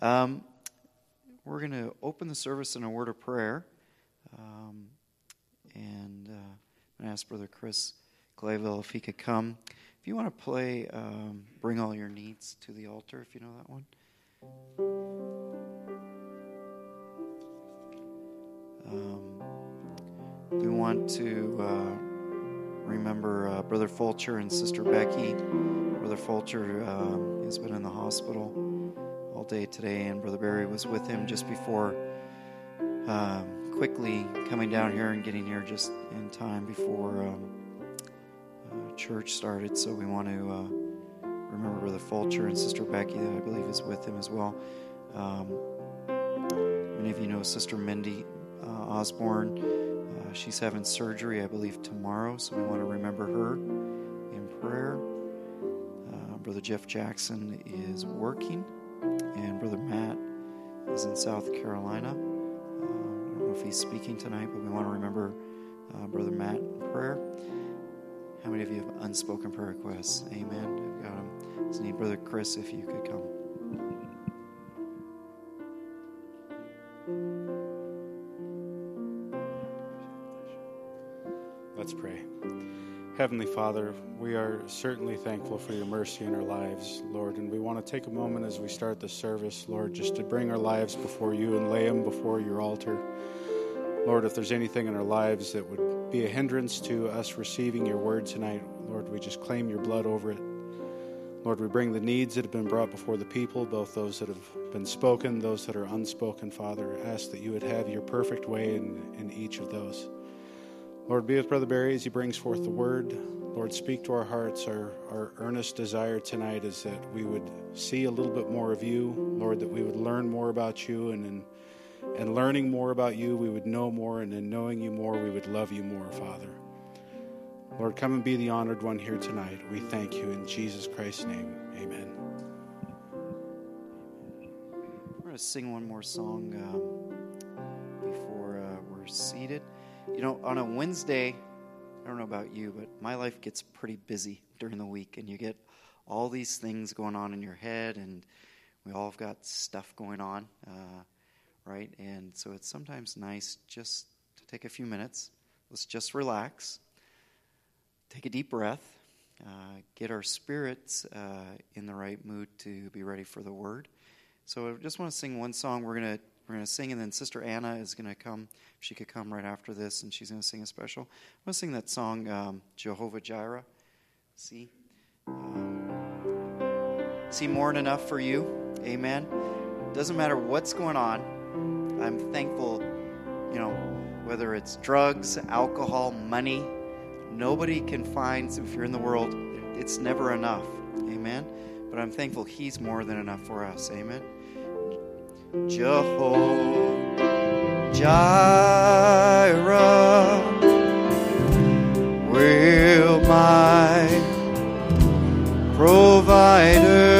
Um, we're going to open the service in a word of prayer. Um, and uh, I'm going to ask Brother Chris Clayville if he could come. If you want to play um, Bring All Your Needs to the Altar, if you know that one. Um, we want to uh, remember uh, Brother Fulcher and Sister Becky. Brother Fulcher um, has been in the hospital day today, and Brother Barry was with him just before um, quickly coming down here and getting here just in time before um, uh, church started. So we want to uh, remember Brother Fulcher and Sister Becky that I believe is with him as well. Um, many of you know Sister Mindy uh, Osborne. Uh, she's having surgery, I believe, tomorrow, so we want to remember her in prayer. Uh, Brother Jeff Jackson is working, and Brother Matt is in South Carolina. Uh, I don't know if he's speaking tonight, but we want to remember uh, Brother Matt in prayer. How many of you have unspoken prayer requests? Amen. I've got them. Just need Brother Chris if you could come. Heavenly Father, we are certainly thankful for your mercy in our lives, Lord, and we want to take a moment as we start the service, Lord, just to bring our lives before you and lay them before your altar. Lord, if there's anything in our lives that would be a hindrance to us receiving your word tonight, Lord, we just claim your blood over it. Lord, we bring the needs that have been brought before the people, both those that have been spoken, those that are unspoken, Father. Ask that you would have your perfect way in, in each of those. Lord, be with Brother Barry as he brings forth the word. Lord, speak to our hearts. Our, our earnest desire tonight is that we would see a little bit more of you, Lord, that we would learn more about you, and in, and learning more about you, we would know more, and in knowing you more, we would love you more, Father. Lord, come and be the honored one here tonight. We thank you in Jesus Christ's name. Amen. We're going to sing one more song um, before uh, we're seated. You know, on a Wednesday, I don't know about you, but my life gets pretty busy during the week, and you get all these things going on in your head, and we all have got stuff going on, uh, right? And so it's sometimes nice just to take a few minutes. Let's just relax, take a deep breath, uh, get our spirits uh, in the right mood to be ready for the word. So I just want to sing one song. We're gonna we're gonna sing, and then Sister Anna is gonna come. She could come right after this, and she's gonna sing a special. I'm gonna sing that song, um, Jehovah Jireh. See, um, see more than enough for you. Amen. Doesn't matter what's going on. I'm thankful. You know, whether it's drugs, alcohol, money, nobody can find. If you're in the world, it's never enough. Amen. But I'm thankful He's more than enough for us. Amen. Jehovah Jireh will my provider.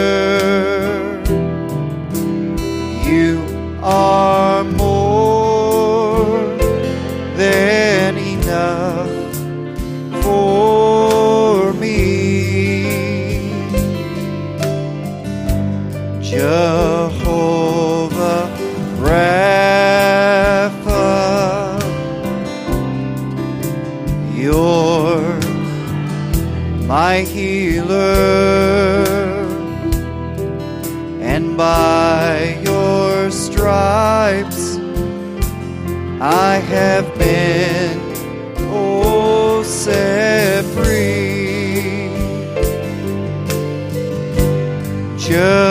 Healer, and by your stripes I have been oh set free. Jehovah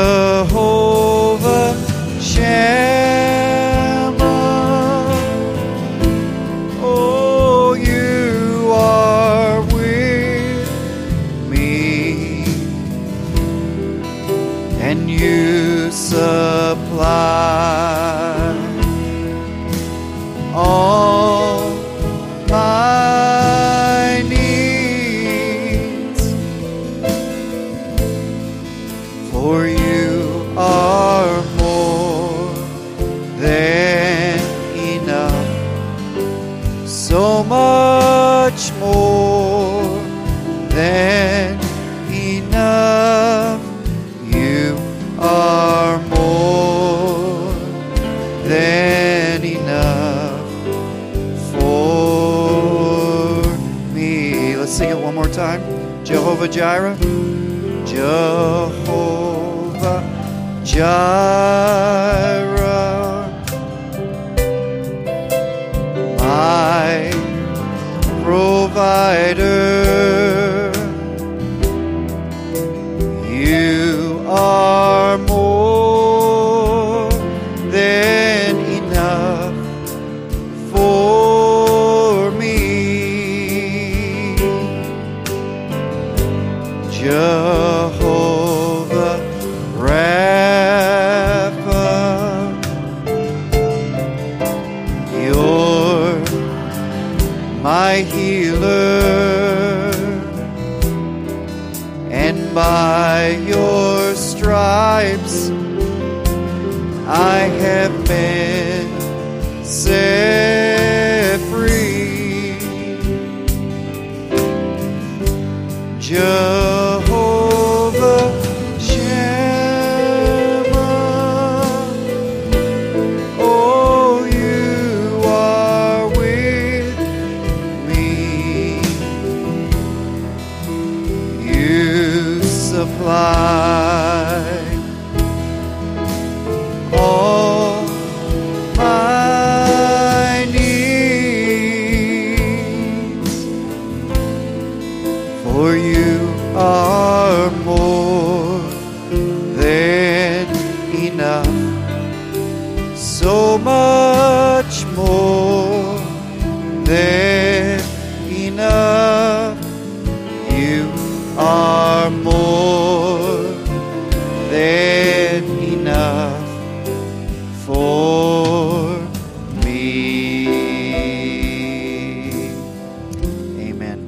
Jehovah Jireh. Jehovah Jireh,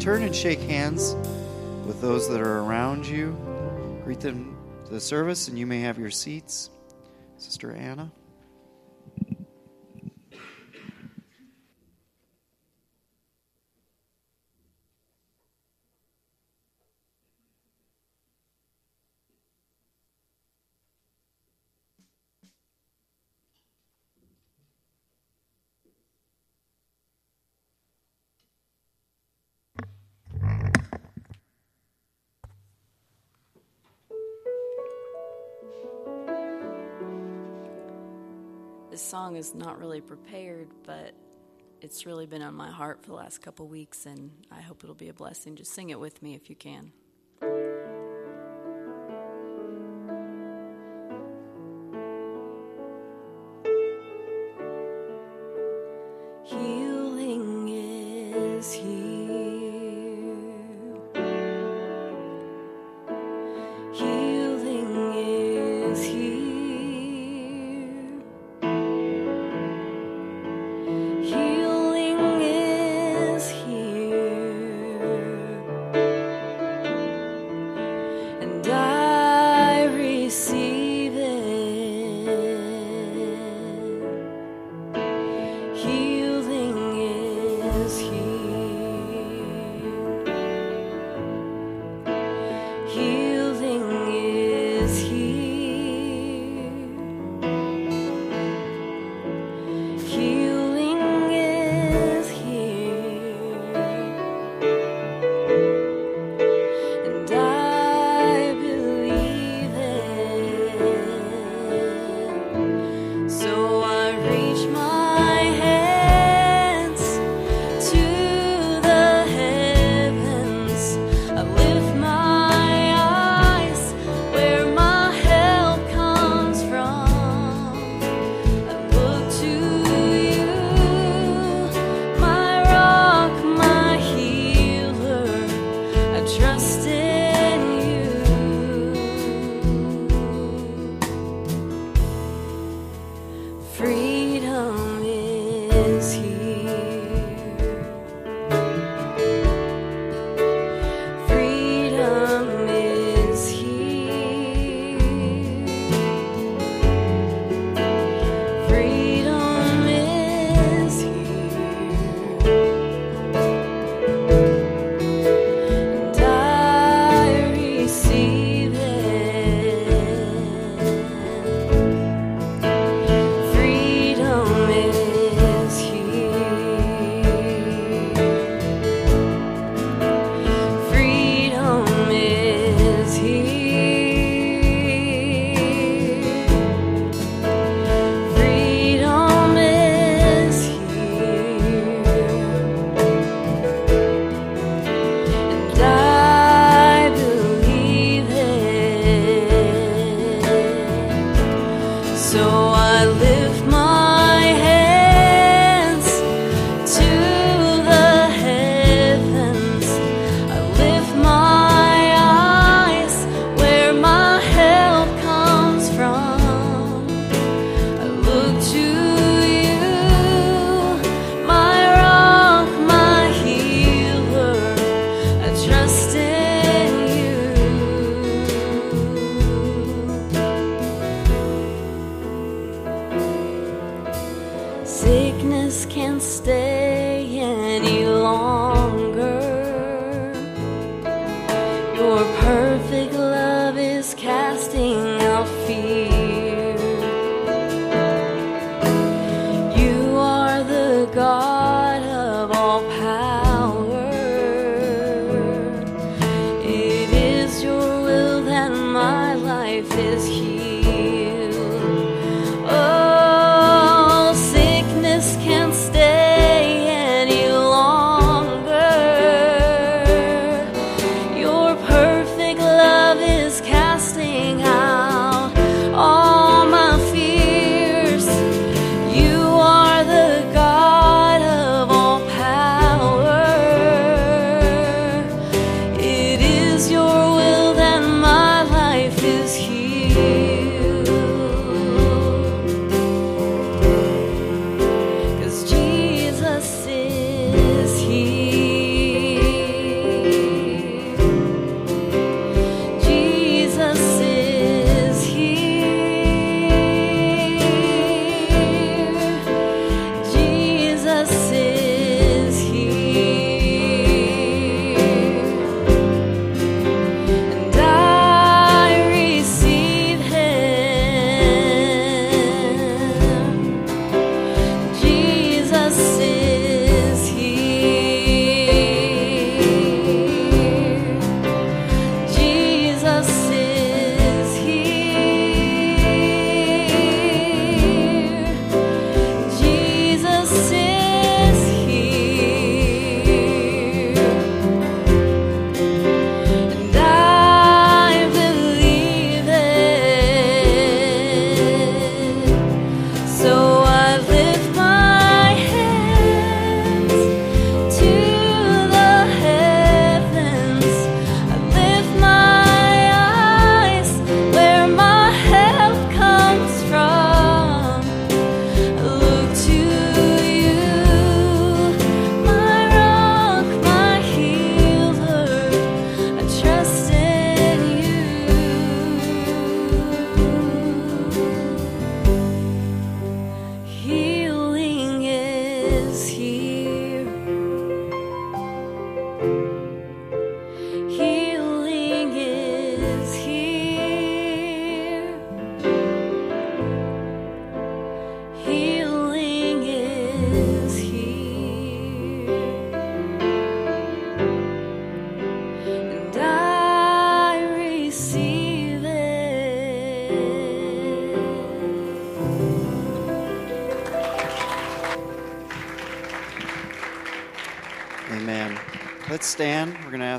turn and shake hands with those that are around you. Greet them to the service, and you may have your seats. Sister Anna. song is not really prepared, but it's really been on my heart for the last couple weeks, and I hope it'll be a blessing. Just sing it with me if you can.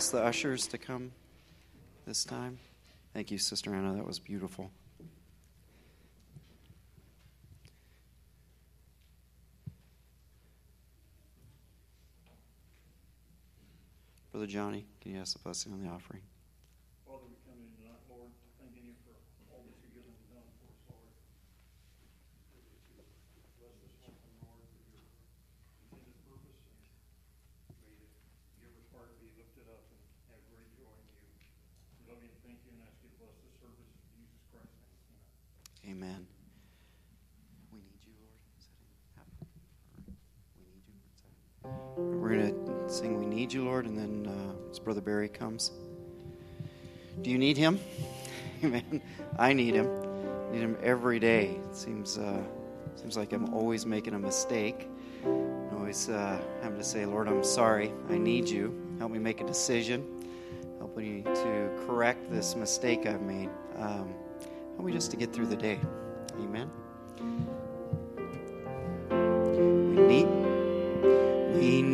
Ask the ushers to come this time. Thank you, Sister Anna. That was beautiful. Brother Johnny, can you ask the blessing on the offering? Father, we come in tonight, Lord, thanking you for all that you've given and done for us, Lord. Bless this one, Lord, for your intended purpose, and may the giver's heart be lifted up and have great joy in you. We love you and thank you and ask you to bless the service in Jesus Christ's name. Amen. We need you, Lord. Is that in half? We need you. What's that? We're going to sing We Need You, Lord, and then uh, as Brother Barry comes. Do you need him? Amen. I need him. I need him every day. It seems, uh, seems like I'm always making a mistake. I'm always uh, having to say, Lord, I'm sorry. I need you. Help me make a decision. Help me to correct this mistake I've made. Um, help me just to get through the day. Amen.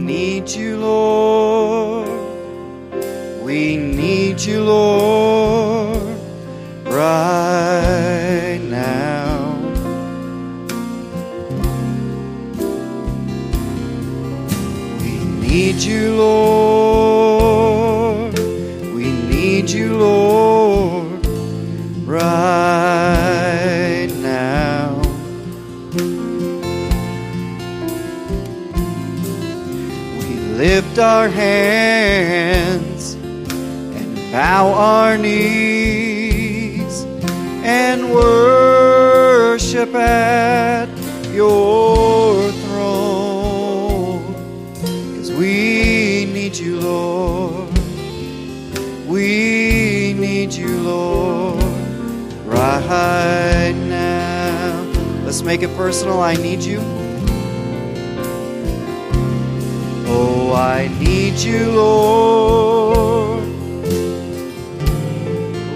Need you, Lord. We need you, Lord, lift our hands and bow our knees and worship at your throne. Cause we need you, Lord. We need you, Lord, right now. Let's make it personal. I need you. I need you, Lord.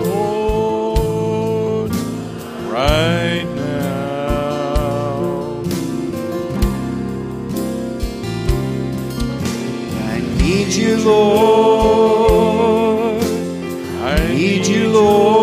Lord, right now. I need you, Lord. I Need you, Lord.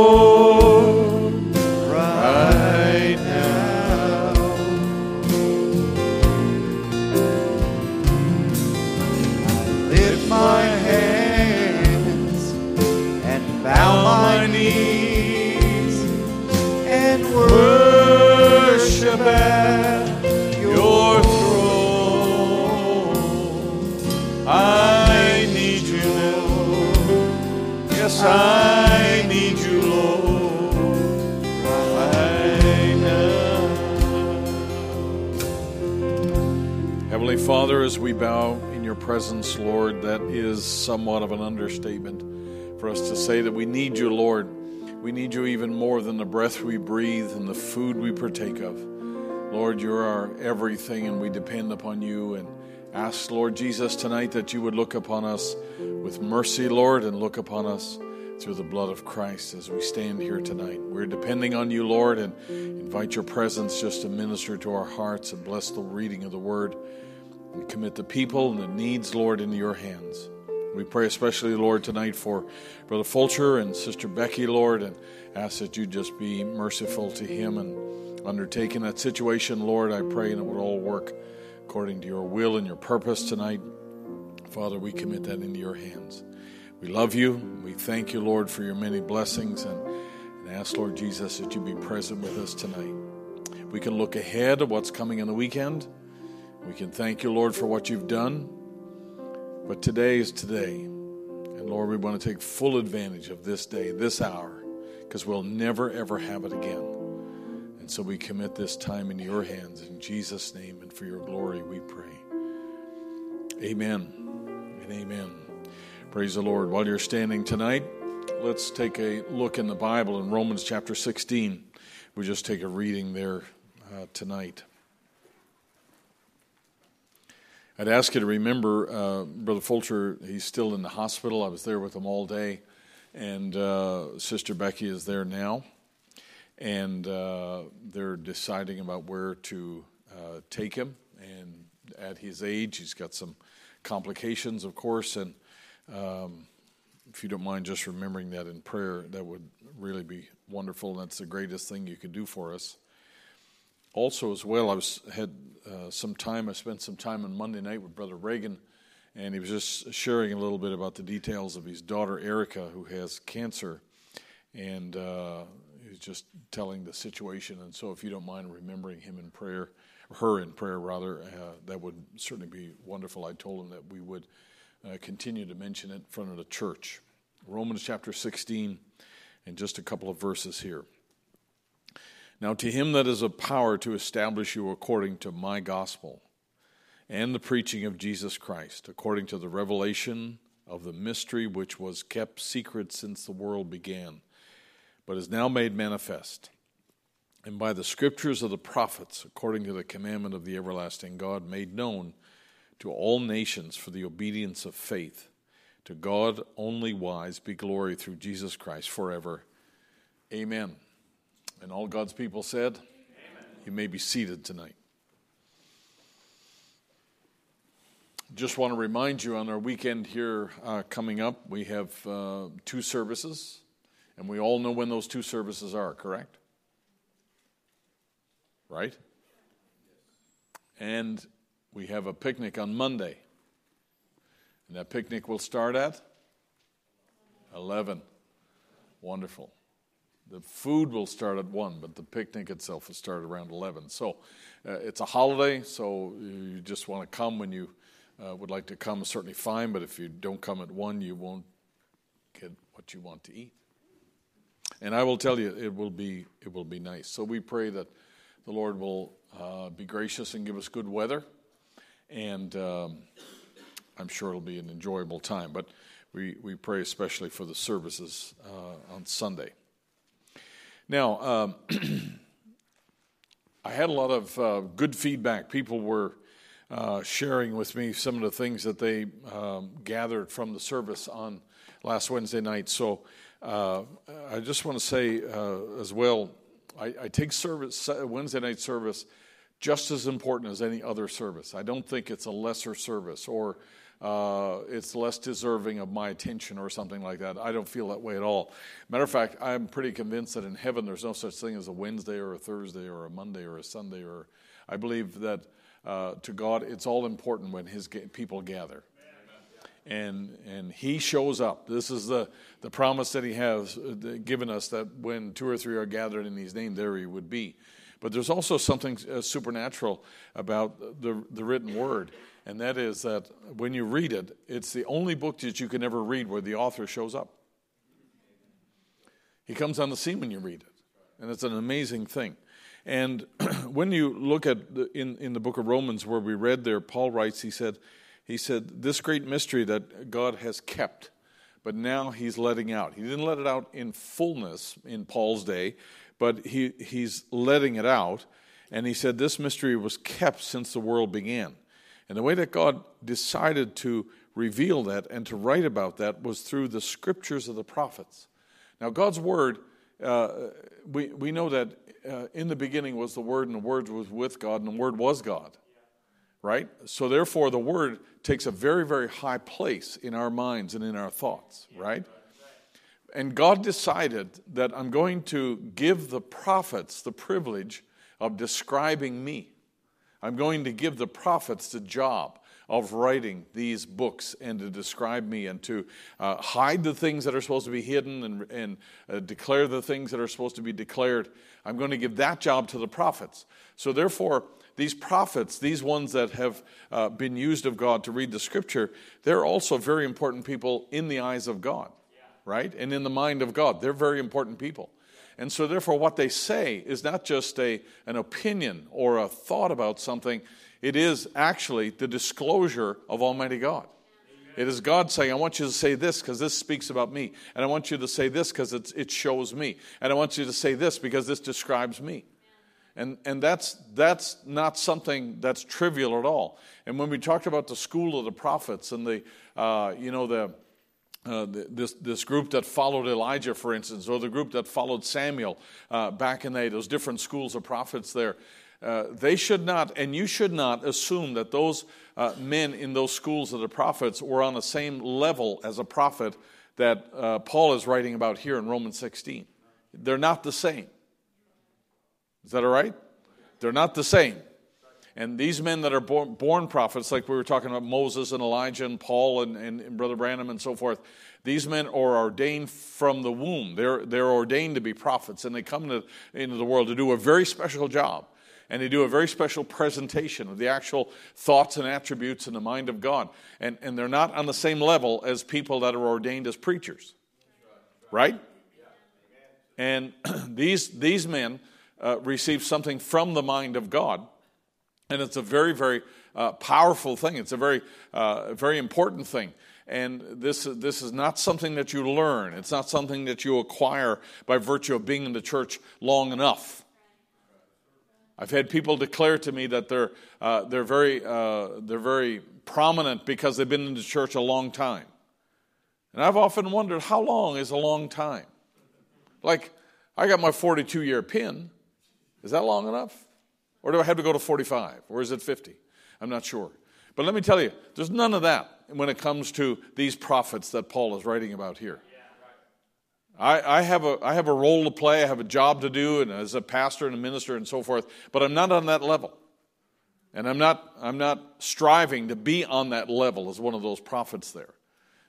As we bow in your presence, Lord, that is somewhat of an understatement for us to say that we need you, Lord. We need you even more than the breath we breathe and the food we partake of. Lord, you're our everything, and we depend upon you. And ask, Lord Jesus, tonight that you would look upon us with mercy, Lord, and look upon us through the blood of Christ as we stand here tonight. We're depending on you, Lord, and invite your presence just to minister to our hearts and bless the reading of the word. We commit the people and the needs, Lord, into your hands. We pray especially, Lord, tonight for Brother Fulcher and Sister Becky, Lord, and ask that you just be merciful to him and undertaking that situation, Lord. I pray and it would all work according to your will and your purpose tonight. Father, we commit that into your hands. We love you. We thank you, Lord, for your many blessings and, and ask, Lord Jesus, that you be present with us tonight. We can look ahead of what's coming in the weekend. We can thank you, Lord, for what you've done. But today is today. And Lord, we want to take full advantage of this day, this hour, because we'll never, ever have it again. And so we commit this time into your hands. In Jesus' name and for your glory, we pray. Amen and amen. Praise the Lord. While you're standing tonight, let's take a look in the Bible in Romans chapter 16. We just take a reading there uh, tonight. I'd ask you to remember uh, Brother Fulcher, he's still in the hospital. I was there with him all day. And uh, Sister Becky is there now. And uh, they're deciding about where to uh, take him. And at his age, he's got some complications, of course, and um, if you don't mind just remembering that in prayer, that would really be wonderful. That's the greatest thing you could do for us. Also, as well, I was had uh, some time. I spent some time on Monday night with Brother Reagan, and he was just sharing a little bit about the details of his daughter Erica, who has cancer, and uh, he was just telling the situation. And so, if you don't mind remembering him in prayer, her in prayer rather, uh, that would certainly be wonderful. I told him that we would uh, continue to mention it in front of the church. Romans chapter 16, and just a couple of verses here. Now, to him that is a power to establish you according to my gospel and the preaching of Jesus Christ, according to the revelation of the mystery which was kept secret since the world began, but is now made manifest, and by the scriptures of the prophets, according to the commandment of the everlasting God, made known to all nations for the obedience of faith. To God only wise be glory through Jesus Christ forever. Amen. And all God's people said, Amen. You may be seated tonight. Just want to remind you on our weekend here uh, coming up, we have uh, two services, and we all know when those two services are, correct? Right? And we have a picnic on Monday. And that picnic will start at 11. Wonderful. The food will start at 1, but the picnic itself will start around 11. So uh, it's a holiday, so you just want to come when you uh, would like to come, certainly fine, but if you don't come at 1, you won't get what you want to eat. And I will tell you, it will be, it will be nice. So we pray that the Lord will uh, be gracious and give us good weather and um, I'm sure it'll be an enjoyable time. But we, we pray especially for the services uh, on Sunday. Now, um, I had a lot of uh, good feedback. People were uh, sharing with me some of the things that they um, gathered from the service on last Wednesday night. So uh, I just want to say uh, as well, I, I take service Wednesday night service just as important as any other service. I don't think it's a lesser service or uh, it's less deserving of my attention or something like that. I don't feel that way at all. Matter of fact, I'm pretty convinced that in heaven there's no such thing as a Wednesday or a Thursday or a Monday or a Sunday. Or I believe that uh, to God it's all important when His people gather. And, and he shows up. This is the, the promise that he has uh, given us that when two or three are gathered in his name, there he would be. But there's also something uh, supernatural about the, the written word, and that is that when you read it, it's the only book that you can ever read where the author shows up. He comes on the scene when you read it, and it's an amazing thing. And when you look at the, in in the book of Romans where we read there, Paul writes. He said, he said this great mystery that God has kept, but now He's letting out. He didn't let it out in fullness in Paul's day, but he, he's letting it out. And he said this mystery was kept since the world began. And the way that God decided to reveal that and to write about that was through the scriptures of the prophets. Now, God's word, uh, we, we know that uh, in the beginning was the Word, and the Word was with God, and the Word was God. Right? So, therefore, the Word takes a very, very high place in our minds and in our thoughts, right? And God decided that I'm going to give the prophets the privilege of describing me. I'm going to give the prophets the job of writing these books and to describe me and to uh, hide the things that are supposed to be hidden and, and uh, declare the things that are supposed to be declared. I'm going to give that job to the prophets. So, therefore, these prophets, these ones that have uh, been used of God to read the scripture, they're also very important people in the eyes of God right? And in the mind of God. They're very important people. And so, therefore, what they say is not just a, an opinion or a thought about something, it is actually the disclosure of Almighty God. It is God saying, I want you to say this because this speaks about me. And I want you to say this because it shows me. And I want you to say this because this describes me. And, and that's, that's not something that's trivial at all. And when we talked about the school of the prophets and the, uh, you know, the, uh, this, this group that followed Elijah, for instance, or the group that followed Samuel uh, back in the day, those different schools of prophets there. uh, they should not, and you should not assume that those uh, men in those schools of the prophets were on the same level as a prophet that uh, Paul is writing about here in Romans 16. They're not the same. Is that all right? They're not the same. And these men that are born, born, prophets, like we were talking about Moses and Elijah and Paul and, and, and, Brother Branham and so forth, these men are ordained from the womb. They're, they're ordained to be prophets, and they come to, into the world to do a very special job. And they do a very special presentation of the actual thoughts and attributes in the mind of God. And, and they're not on the same level as people that are ordained as preachers. Right? And these, these men uh, receive something from the mind of God. And it's a very, very uh, powerful thing. It's a very, uh, very important thing. And this, this is not something that you learn. It's not something that you acquire by virtue of being in the church long enough. I've had people declare to me that they're, uh, they're, very, uh, they're very prominent because they've been in the church a long time. And I've often wondered how long is a long time? Like, I got my 42 year pin. Is that long enough? Or do I have to go to 45? Or is it 50? I'm not sure. But let me tell you, there's none of that when it comes to these prophets that Paul is writing about here. I, I, have a, I have a role to play, I have a job to do, and as a pastor and a minister and so forth, but I'm not on that level. And I'm not, I'm not striving to be on that level as one of those prophets there.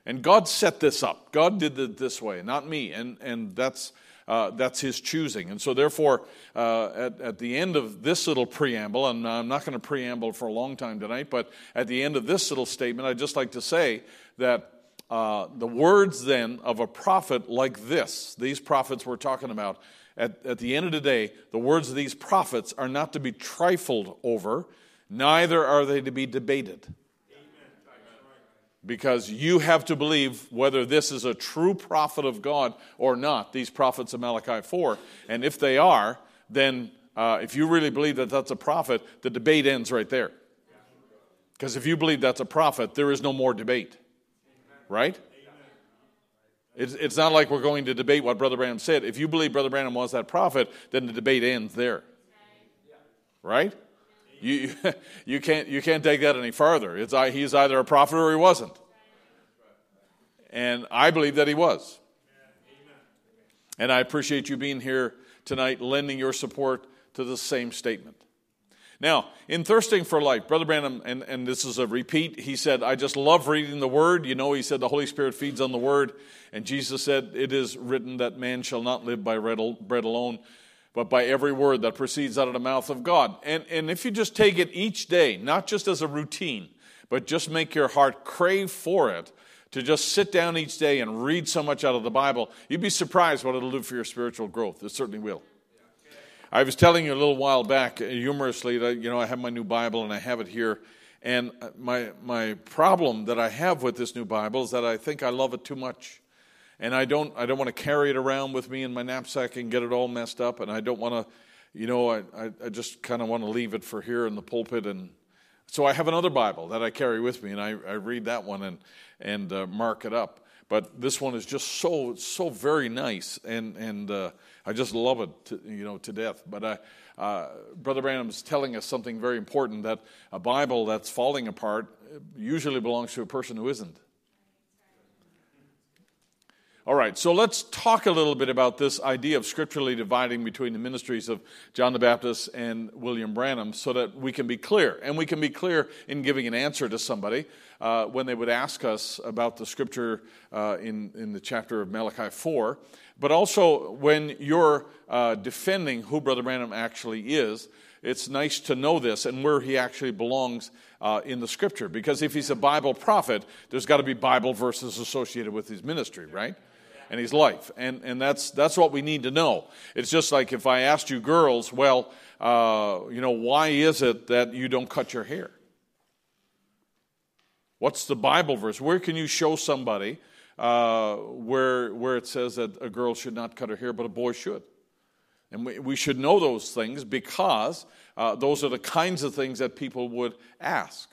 And God set this up. God did it this way, not me. And, and that's, uh, that's his choosing. And so, therefore, uh, at, at the end of this little preamble, and I'm not going to preamble for a long time tonight, but at the end of this little statement, I'd just like to say that uh, the words then of a prophet like this, these prophets we're talking about, at, at the end of the day, the words of these prophets are not to be trifled over, neither are they to be debated. Because you have to believe whether this is a true prophet of God or not, these prophets of Malachi 4. And if they are, then uh, if you really believe that that's a prophet, the debate ends right there. Because if you believe that's a prophet, there is no more debate right? It's, it's not like we're going to debate what Brother Branham said. If you believe Brother Branham was that prophet, then the debate ends there. Right? You, you, can't, you can't take that any farther. It's, he's either a prophet or he wasn't. And I believe that he was. And I appreciate you being here tonight, lending your support to the same statement. Now, in Thirsting for Life, Brother Branham, and, and this is a repeat, he said, I just love reading the Word. You know, he said the Holy Spirit feeds on the Word. And Jesus said, It is written that man shall not live by bread alone, but by every word that proceeds out of the mouth of God. And, and if you just take it each day, not just as a routine, but just make your heart crave for it, to just sit down each day and read so much out of the Bible, you'd be surprised what it'll do for your spiritual growth. It certainly will. I was telling you a little while back, uh, humorously, that you know I have my new Bible and I have it here, and uh, my my problem that I have with this new Bible is that I think I love it too much, and I don't I don't want to carry it around with me in my knapsack and get it all messed up, and I don't want to, you know, I I, I just kind of want to leave it for here in the pulpit, and so I have another Bible that I carry with me, and I I read that one and and uh, mark it up. But this one is just so so very nice, and and uh, I just love it, to, you know, to death. But uh, uh, Brother Branham's telling us something very important: that a Bible that's falling apart usually belongs to a person who isn't. All right, so let's talk a little bit about this idea of scripturally dividing between the ministries of John the Baptist and William Branham so that we can be clear. And we can be clear in giving an answer to somebody uh, when they would ask us about the scripture uh, in, in the chapter of Malachi 4. But also when you're uh, defending who Brother Branham actually is, it's nice to know this and where he actually belongs uh, in the scripture. Because if he's a Bible prophet, there's got to be Bible verses associated with his ministry, right? And his life. And, and that's, that's what we need to know. It's just like if I asked you girls, well, uh, you know, why is it that you don't cut your hair? What's the Bible verse? Where can you show somebody uh, where, where it says that a girl should not cut her hair, but a boy should? And we, we should know those things because uh, those are the kinds of things that people would ask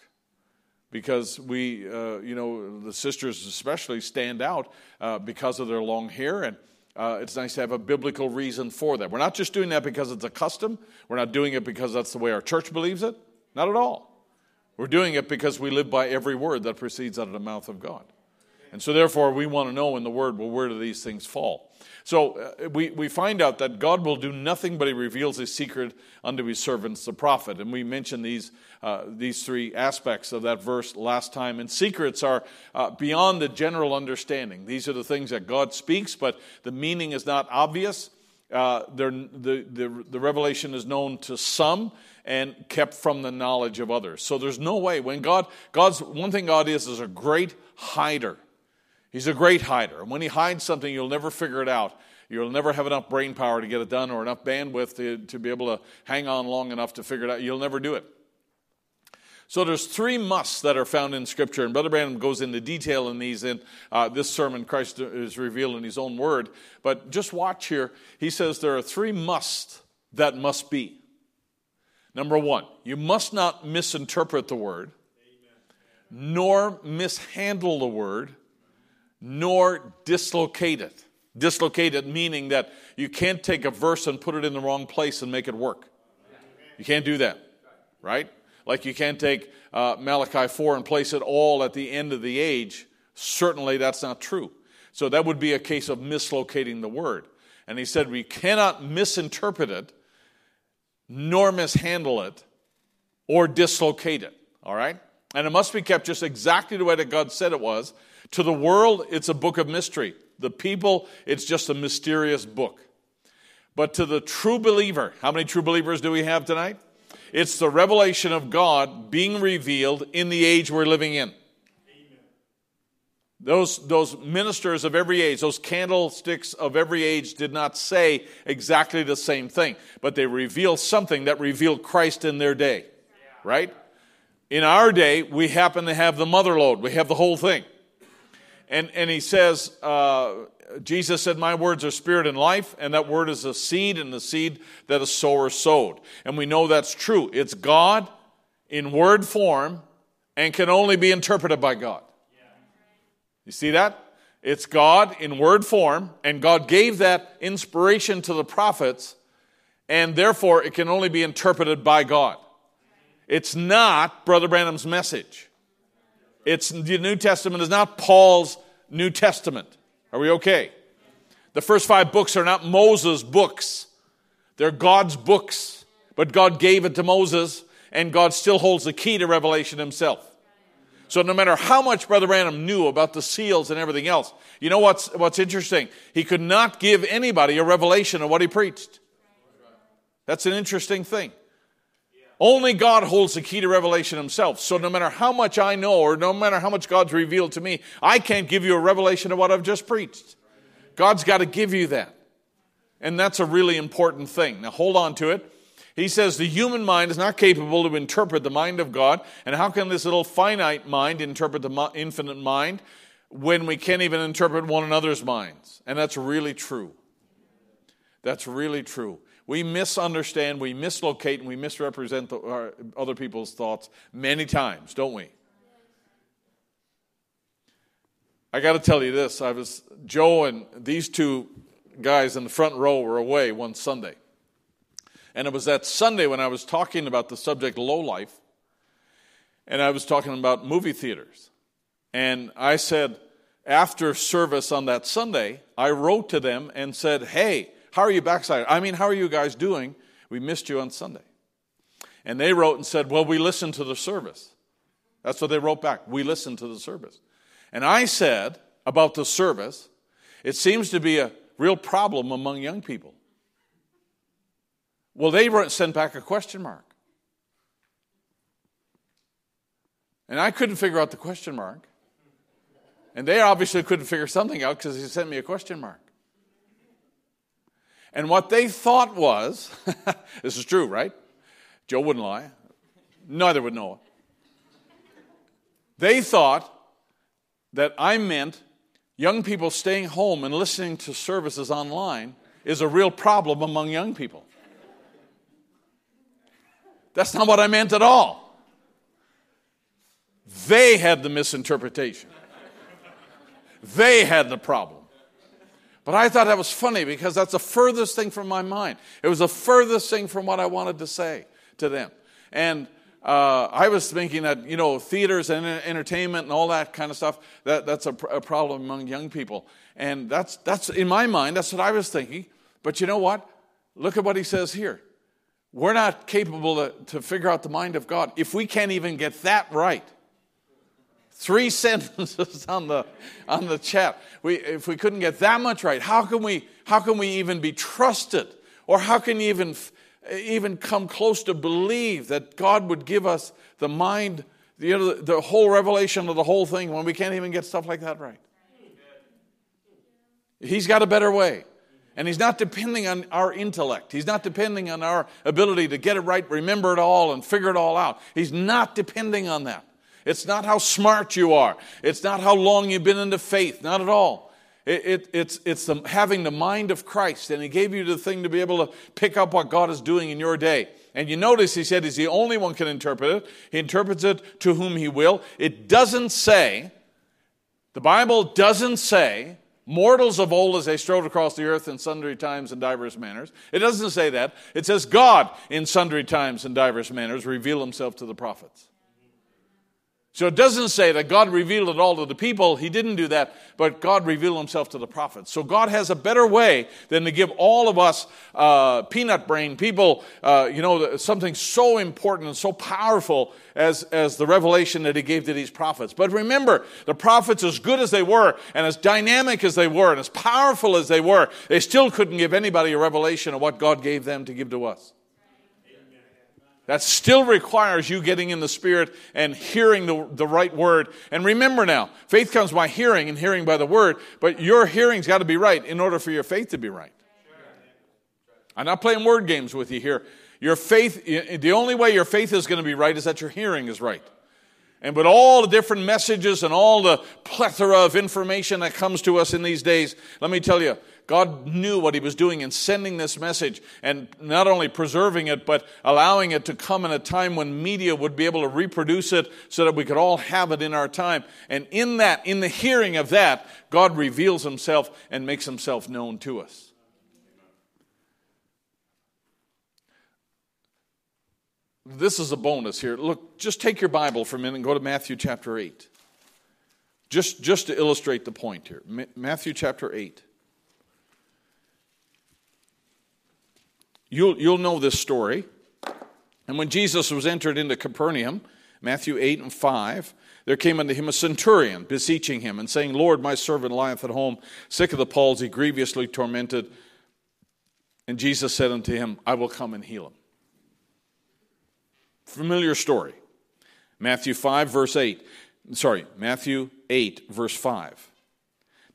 because we, uh, you know, the sisters especially stand out uh, because of their long hair. And, uh, it's nice to have a biblical reason for that. We're not just doing that because it's a custom. We're not doing it because that's the way our church believes it. Not at all. We're doing it because we live by every word that proceeds out of the mouth of God. And so, therefore, we want to know in the Word, well, where do these things fall? So, uh, we, we find out that God will do nothing but He reveals His secret unto His servants, the prophet. And we mentioned these, uh, these three aspects of that verse last time. And secrets are uh, beyond the general understanding. These are the things that God speaks, but the meaning is not obvious. Uh, the, the, the revelation is known to some and kept from the knowledge of others. So there's no way when God, God's one thing God is is a great hider. He's a great hider. And when he hides something, you'll never figure it out. You'll never have enough brain power to get it done or enough bandwidth to, to be able to hang on long enough to figure it out. You'll never do it. So there's three musts that are found in Scripture, and Brother Branham goes into detail in these in uh, this sermon. Christ is revealed in His own Word, but just watch here. He says there are three musts that must be. Number one, you must not misinterpret the Word, Amen. nor mishandle the Word, nor dislocate it. Dislocate it meaning that you can't take a verse and put it in the wrong place and make it work. You can't do that, right? Like you can't take uh, Malachi 4 and place it all at the end of the age. Certainly that's not true. So that would be a case of mislocating the word. And he said we cannot misinterpret it, nor mishandle it, or dislocate it. All right? And it must be kept just exactly the way that God said it was to the world, it's a book of mystery. The people, it's just a mysterious book. But to the true believer, how many true believers do we have tonight? It's the revelation of God being revealed in the age we're living in. Those, those ministers of every age, those candlesticks of every age did not say exactly the same thing, but they revealed something that revealed Christ in their day, right? In our day, we happen to have the mother lode, we have the whole thing. And, and he says, uh, Jesus said, My words are spirit and life, and that word is a seed, and the seed that a sower sowed. And we know that's true. It's God in word form and can only be interpreted by God. You see that? It's God in word form, and God gave that inspiration to the prophets, and therefore it can only be interpreted by God. It's not Brother Branham's message. It's the New Testament is not Paul's New Testament. Are we okay? The first five books are not Moses' books. They're God's books. But God gave it to Moses, and God still holds the key to revelation himself. So no matter how much Brother Branham knew about the seals and everything else, you know what's, what's interesting? He could not give anybody a revelation of what he preached. That's an interesting thing. Only God holds the key to revelation himself. So no matter how much I know or no matter how much God's revealed to me, I can't give you a revelation of what I've just preached. God's got to give you that. And that's a really important thing. Now hold on to it. He says the human mind is not capable to interpret the mind of God. And how can this little finite mind interpret the infinite mind when we can't even interpret one another's minds? And that's really true. That's really true. We misunderstand, we mislocate, and we misrepresent the, our, other people's thoughts many times, don't we? I got to tell you this. I was Joe and these two guys in the front row were away one Sunday. And it was that Sunday when I was talking about the subject low life, and I was talking about movie theaters. And I said, after service on that Sunday, I wrote to them and said, Hey, how are you backsliding? I mean, how are you guys doing? We missed you on Sunday. And they wrote and said, Well, we listened to the service. That's what they wrote back. We listened to the service. And I said about the service, it seems to be a real problem among young people. Well, they sent back a question mark. And I couldn't figure out the question mark. And they obviously couldn't figure something out because he sent me a question mark. And what they thought was this is true, right? Joe wouldn't lie. Neither would Noah. They thought that I meant young people staying home and listening to services online is a real problem among young people. That's not what I meant at all. They had the misinterpretation, they had the problem. But I thought that was funny because that's the furthest thing from my mind. It was the furthest thing from what I wanted to say to them. And uh, I was thinking that, you know, theaters and entertainment and all that kind of stuff, that, that's a, pr- a problem among young people. And that's, that's, in my mind, that's what I was thinking. But you know what? Look at what he says here. We're not capable to, to figure out the mind of God if we can't even get that right. Three sentences on the, on the chat. We, if we couldn't get that much right, how can we, how can we even be trusted? Or how can you even, even come close to believe that God would give us the mind, you know, the, the whole revelation of the whole thing when we can't even get stuff like that right? He's got a better way. And he's not depending on our intellect. He's not depending on our ability to get it right, remember it all, and figure it all out. He's not depending on that. It's not how smart you are. It's not how long you've been into faith. Not at all. It, it, it's it's the, having the mind of Christ, and He gave you the thing to be able to pick up what God is doing in your day. And you notice He said He's the only one can interpret it. He interprets it to whom He will. It doesn't say, the Bible doesn't say, mortals of old as they strode across the earth in sundry times and divers manners. It doesn't say that. It says God in sundry times and divers manners reveal Himself to the prophets. So it doesn't say that God revealed it all to the people. He didn't do that, but God revealed himself to the prophets. So God has a better way than to give all of us uh, peanut brain people, uh, you know, something so important and so powerful as, as the revelation that he gave to these prophets. But remember, the prophets, as good as they were, and as dynamic as they were, and as powerful as they were, they still couldn't give anybody a revelation of what God gave them to give to us. That still requires you getting in the Spirit and hearing the, the right word. And remember now, faith comes by hearing and hearing by the word, but your hearing's got to be right in order for your faith to be right. I'm not playing word games with you here. Your faith, the only way your faith is going to be right is that your hearing is right. And with all the different messages and all the plethora of information that comes to us in these days, let me tell you, God knew what He was doing in sending this message and not only preserving it, but allowing it to come in a time when media would be able to reproduce it so that we could all have it in our time. And in that, in the hearing of that, God reveals Himself and makes Himself known to us. This is a bonus here. Look, just take your Bible for a minute and go to Matthew chapter 8. Just, just to illustrate the point here. Matthew chapter 8. You'll, you'll know this story. And when Jesus was entered into Capernaum, Matthew 8 and 5, there came unto him a centurion, beseeching him, and saying, Lord, my servant lieth at home, sick of the palsy, grievously tormented. And Jesus said unto him, I will come and heal him. Familiar story. Matthew 5, verse 8. Sorry, Matthew 8, verse 5.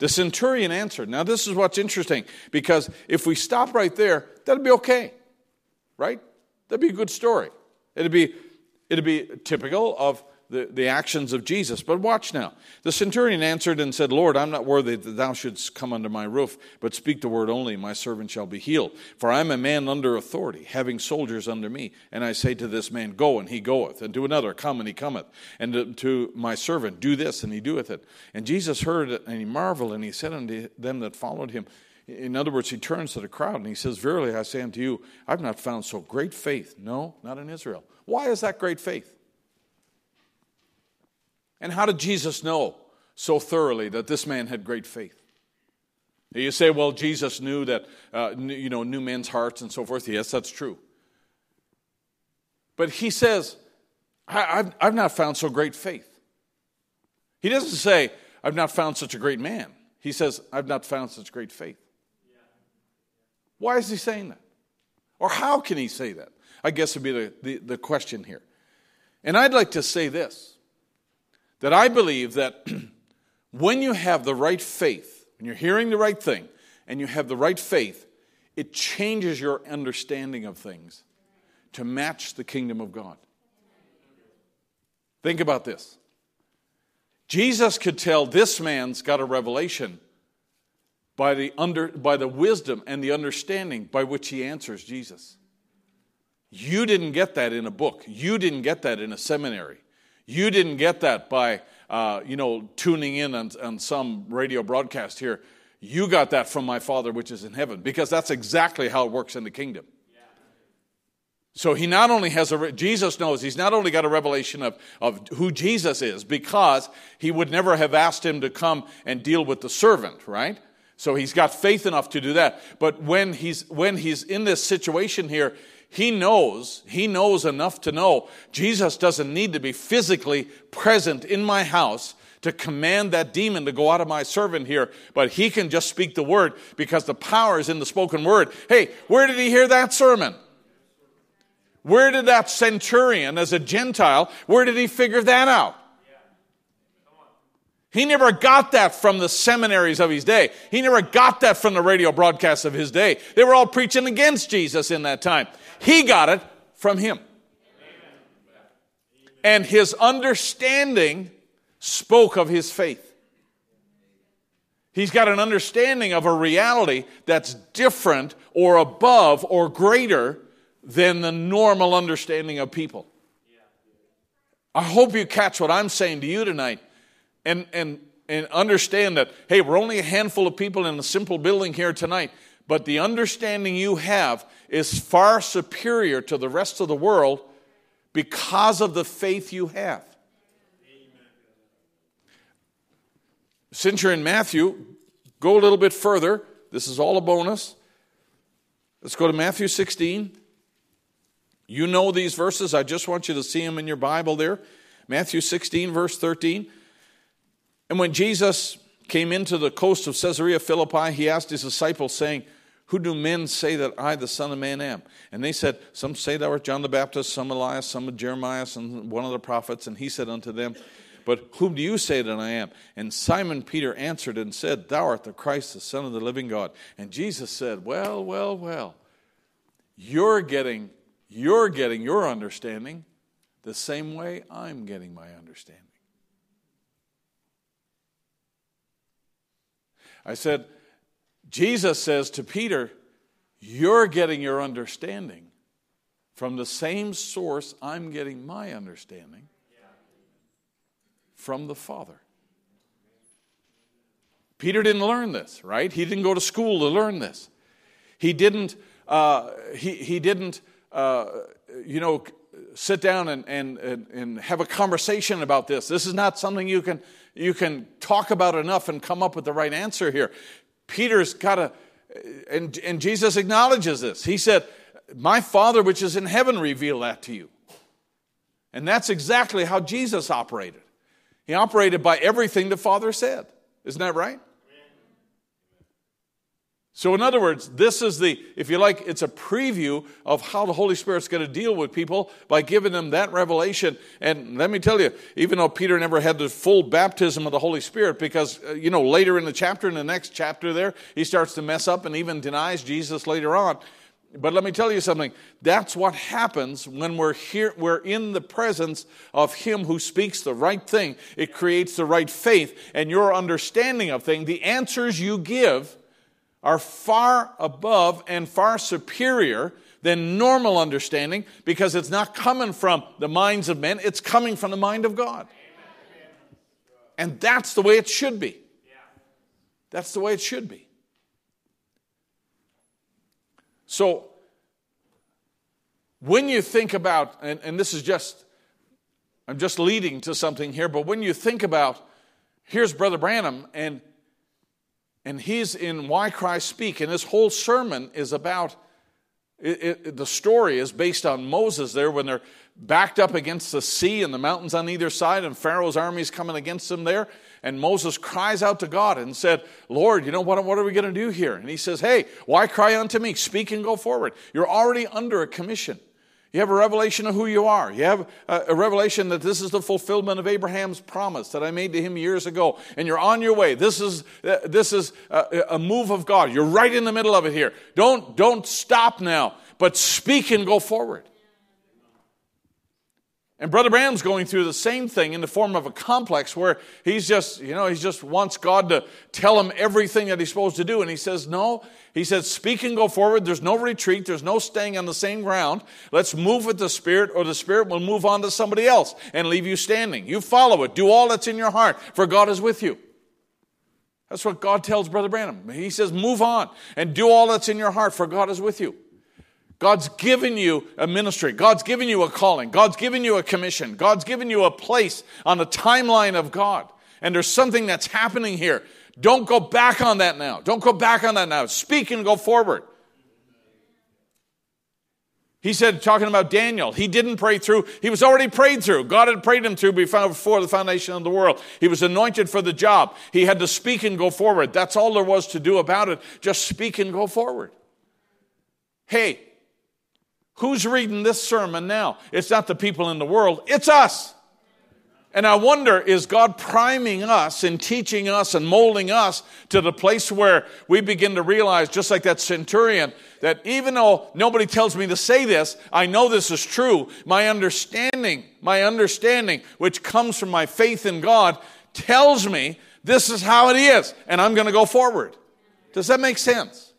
The centurion answered. Now, this is what's interesting because if we stop right there, that'd be okay, right? That'd be a good story. It'd be, it'd be typical of the, the actions of Jesus. But watch now. The centurion answered and said, Lord, I'm not worthy that thou shouldst come under my roof, but speak the word only, my servant shall be healed. For I am a man under authority, having soldiers under me. And I say to this man, Go, and he goeth, and to another, Come, and he cometh, and to, to my servant, Do this, and he doeth it. And Jesus heard it, and he marveled, and he said unto them that followed him, in other words, he turns to the crowd and he says, Verily I say unto you, I've not found so great faith. No, not in Israel. Why is that great faith? And how did Jesus know so thoroughly that this man had great faith? You say, well, Jesus knew that, uh, you know, knew men's hearts and so forth. Yes, that's true. But he says, I've, I've not found so great faith. He doesn't say, I've not found such a great man. He says, I've not found such great faith. Why is he saying that? Or how can he say that? I guess would be the, the, the question here. And I'd like to say this that I believe that when you have the right faith, when you're hearing the right thing, and you have the right faith, it changes your understanding of things to match the kingdom of God. Think about this. Jesus could tell this man's got a revelation by the, under, by the wisdom and the understanding by which he answers Jesus. You didn't get that in a book. You didn't get that in a seminary. You didn't get that by, uh, you know, tuning in on, on some radio broadcast here. You got that from my Father which is in heaven, because that's exactly how it works in the kingdom. So he not only has a, Jesus knows, he's not only got a revelation of, of who Jesus is, because he would never have asked him to come and deal with the servant, right? So he's got faith enough to do that. But when he's, when he's in this situation here, he knows, he knows enough to know Jesus doesn't need to be physically present in my house to command that demon to go out of my servant here, but he can just speak the word because the power is in the spoken word. Hey, where did he hear that sermon? Where did that centurion, as a Gentile, where did he figure that out? He never got that from the seminaries of his day. He never got that from the radio broadcasts of his day. They were all preaching against Jesus in that time. He got it from him. And his understanding spoke of his faith. He's got an understanding of a reality that's different or above or greater than the normal understanding of people. I hope you catch what I'm saying to you tonight and, and, and understand that, hey, we're only a handful of people in a simple building here tonight, but the understanding you have is far superior to the rest of the world because of the faith you have. Since you're in Matthew, go a little bit further. This is all a bonus. Let's go to Matthew 16. You know these verses. I just want you to see them in your Bible there. Matthew 16, verse 13. And when Jesus came into the coast of Caesarea Philippi, he asked his disciples, saying, Who do men say that I, the Son of Man, am? And they said, Some say thou art John the Baptist, some Elias, some Jeremiah, and one of the prophets. And he said unto them, But whom do you say that I am? And Simon Peter answered and said, Thou art the Christ, the Son of the living God. And Jesus said, Well, well, well, you're getting you're getting your understanding the same way I'm getting my understanding. I said, Jesus says to Peter, You're getting your understanding from the same source I'm getting my understanding from the Father. Peter didn't learn this, right? He didn't go to school to learn this. He didn't, uh, he, he didn't uh, you know, sit down and, and, and have a conversation about this. This is not something you can, you can talk about enough and come up with the right answer here. Peter's got to, and, and Jesus acknowledges this. He said, My Father which is in heaven revealed that to you. And that's exactly how Jesus operated. He operated by everything the Father said. Isn't that right? So, in other words, this is the, if you like, it's a preview of how the Holy Spirit's going to deal with people by giving them that revelation. And let me tell you, even though Peter never had the full baptism of the Holy Spirit, because, uh, you know, later in the chapter, in the next chapter there, he starts to mess up and even denies Jesus later on. But let me tell you something. That's what happens when we're here, we're in the presence of Him who speaks the right thing. It creates the right faith and your understanding of things. The answers you give are far above and far superior than normal understanding because it's not coming from the minds of men, it's coming from the mind of God. And that's the way it should be. That's the way it should be. So, when you think about, and, and this is just, I'm just leading to something here, but when you think about, here's Brother Branham, and and he's in Why Cry? Speak, and his whole sermon is about it, it, the story is based on Moses there when they're backed up against the sea and the mountains on either side, and Pharaoh's army is coming against them there. And Moses cries out to God and said, Lord, you know, what, what are we going to do here? And he says, Hey, why cry unto me? Speak and go forward. You're already under a commission. You have a revelation of who you are. You have a, revelation that this is the fulfillment of Abraham's promise that I made to him years ago, and you're on your way. This is, uh, this is a, move of God. You're right in the middle of it here. Don't, don't stop now, but speak and go forward. And Brother Branham's going through the same thing in the form of a complex where he's just, you know, he just wants God to tell him everything that he's supposed to do. And he says, no. He says, speak and go forward. There's no retreat. There's no staying on the same ground. Let's move with the Spirit, or the Spirit will move on to somebody else and leave you standing. You follow it. Do all that's in your heart, for God is with you. That's what God tells Brother Branham. He says, move on and do all that's in your heart, for God is with you. God's given you a ministry. God's given you a calling. God's given you a commission. God's given you a place on the timeline of God. And there's something that's happening here. Don't go back on that now. Don't go back on that now. Speak and go forward. He said, talking about Daniel, he didn't pray through. He was already prayed through. God had prayed him through before the foundation of the world. He was anointed for the job. He had to speak and go forward. That's all there was to do about it. Just speak and go forward. Hey, who's reading this sermon now? It's not the people in the world, it's us. And I wonder, is God priming us and teaching us and molding us to the place where we begin to realize, just like that centurion, that even though nobody tells me to say this, I know this is true. My understanding, my understanding, which comes from my faith in God, tells me this is how it is, and I'm going to go forward. Does that make sense?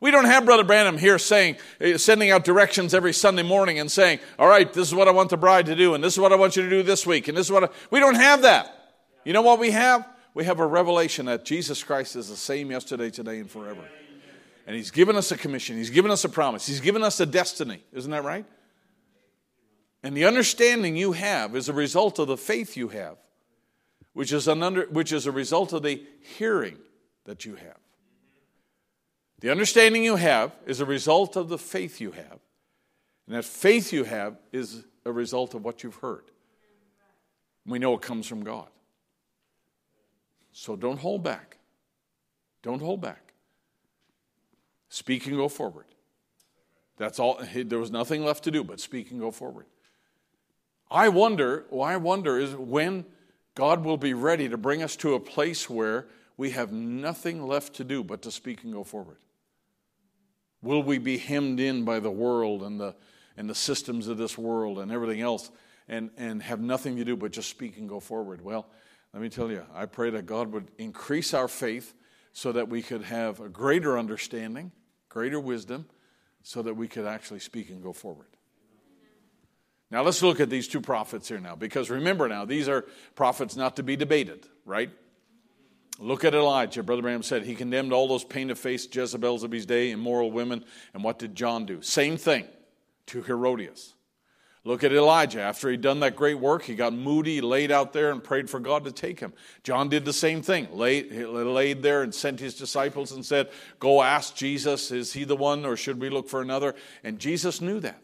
We don't have Brother Branham here saying, eh, sending out directions every Sunday morning and saying, all right, this is what I want the bride to do, and this is what I want you to do this week, and this is what I... we don't have that. You know what we have? We have a revelation that Jesus Christ is the same yesterday, today, and forever. And He's given us a commission, He's given us a promise, He's given us a destiny. Isn't that right? And the understanding you have is a result of the faith you have, which is, an under, which is a result of the hearing that you have. The understanding you have is a result of the faith you have. And that faith you have is a result of what you've heard. We know it comes from God. So don't hold back. Don't hold back. Speak and go forward. That's all. There was nothing left to do but speak and go forward. I wonder, well, I wonder is when God will be ready to bring us to a place where we have nothing left to do but to speak and go forward. Will we be hemmed in by the world and the, and the systems of this world and everything else and, and have nothing to do but just speak and go forward? Well, let me tell you, I pray that God would increase our faith so that we could have a greater understanding, greater wisdom, so that we could actually speak and go forward. Now, let's look at these two prophets here now, because remember now, these are prophets not to be debated, right? Look at Elijah. Brother Branham said he condemned all those painted faced Jezebels of his day, immoral women. And what did John do? Same thing to Herodias. Look at Elijah. After he'd done that great work, he got moody, laid out there, and prayed for God to take him. John did the same thing. Laid, laid there and sent his disciples and said, Go ask Jesus, is he the one or should we look for another? And Jesus knew that.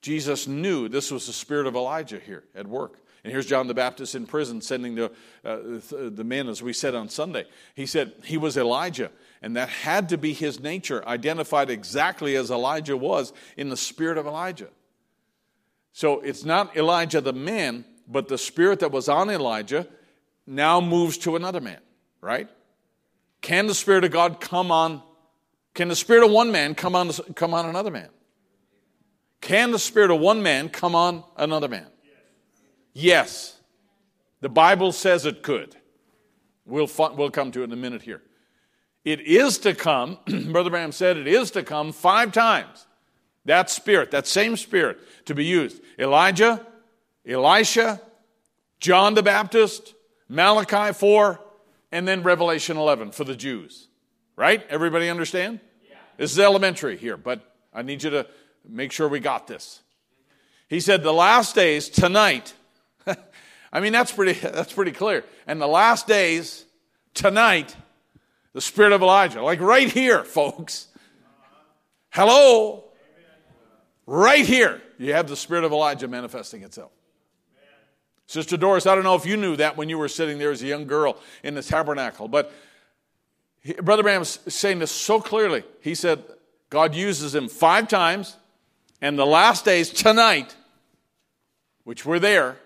Jesus knew this was the spirit of Elijah here at work. And here's John the Baptist in prison sending the, uh, the men, as we said on Sunday. He said he was Elijah, and that had to be his nature, identified exactly as Elijah was in the spirit of Elijah. So it's not Elijah the man, but the spirit that was on Elijah now moves to another man, right? Can the Spirit of God come on? Can the Spirit of one man come on, come on another man? Can the Spirit of one man come on another man? Yes, the Bible says it could. We'll, we'll come to it in a minute here. It is to come, Brother Branham said, it is to come five times. That spirit, that same spirit, to be used. Elijah, Elisha, John the Baptist, Malachi 4, and then Revelation 11 for the Jews. Right? Everybody understand? Yeah. This is elementary here, but I need you to make sure we got this. He said, The last days, tonight, I mean, that's pretty, that's pretty clear. And the last days, tonight, the spirit of Elijah, like right here, folks. Hello? Right here, you have the spirit of Elijah manifesting itself. Sister Doris, I don't know if you knew that when you were sitting there as a young girl in the tabernacle, but Brother Branham's saying this so clearly. He said, God uses him five times, and the last days, tonight, which we're there,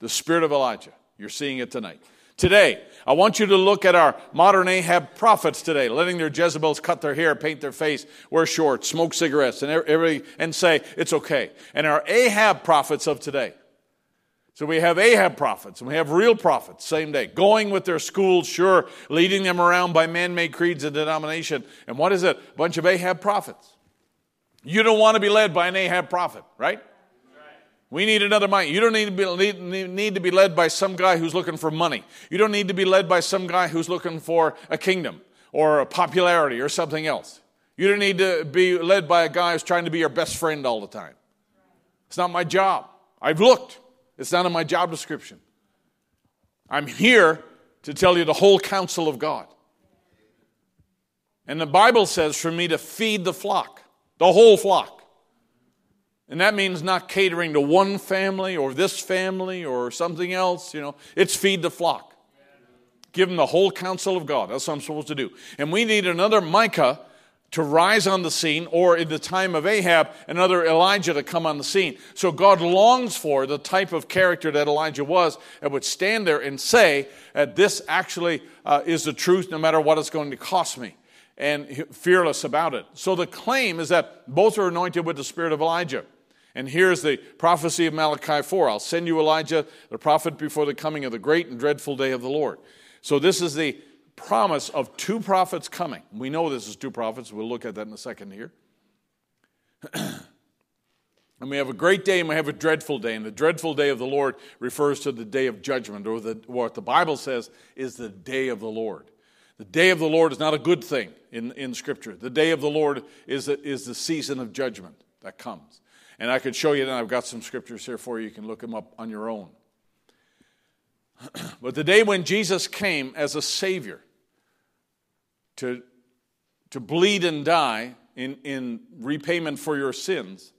the spirit of Elijah. You're seeing it tonight. Today, I want you to look at our modern Ahab prophets today, letting their Jezebels cut their hair, paint their face, wear shorts, smoke cigarettes, and, every, and say it's okay. And our Ahab prophets of today. So we have Ahab prophets and we have real prophets, same day, going with their schools, sure, leading them around by man made creeds and denomination. And what is it? A bunch of Ahab prophets. You don't want to be led by an Ahab prophet, right? We need another mind. You don't need to, be, need, need to be led by some guy who's looking for money. You don't need to be led by some guy who's looking for a kingdom or a popularity or something else. You don't need to be led by a guy who's trying to be your best friend all the time. It's not my job. I've looked, it's not in my job description. I'm here to tell you the whole counsel of God. And the Bible says for me to feed the flock, the whole flock. And that means not catering to one family or this family or something else, you know. It's feed the flock. Give them the whole counsel of God. That's what I'm supposed to do. And we need another Micah to rise on the scene, or in the time of Ahab, another Elijah to come on the scene. So God longs for the type of character that Elijah was and would stand there and say, This actually uh, is the truth no matter what it's going to cost me, and fearless about it. So the claim is that both are anointed with the spirit of Elijah. And here's the prophecy of Malachi 4 I'll send you Elijah, the prophet, before the coming of the great and dreadful day of the Lord. So this is the promise of two prophets coming. We know this is two prophets. We'll look at that in a second here. and we have a great day and we have a dreadful day. And the dreadful day of the Lord refers to the day of judgment, or the, what the Bible says is the day of the Lord. The day of the Lord is not a good thing in, in Scripture. The day of the Lord is the, is the season of judgment that comes. And I could show you, and I've got some scriptures here for you. You can look them up on your own. but the day when Jesus came as a Savior to, to bleed and die in, in repayment for your sins,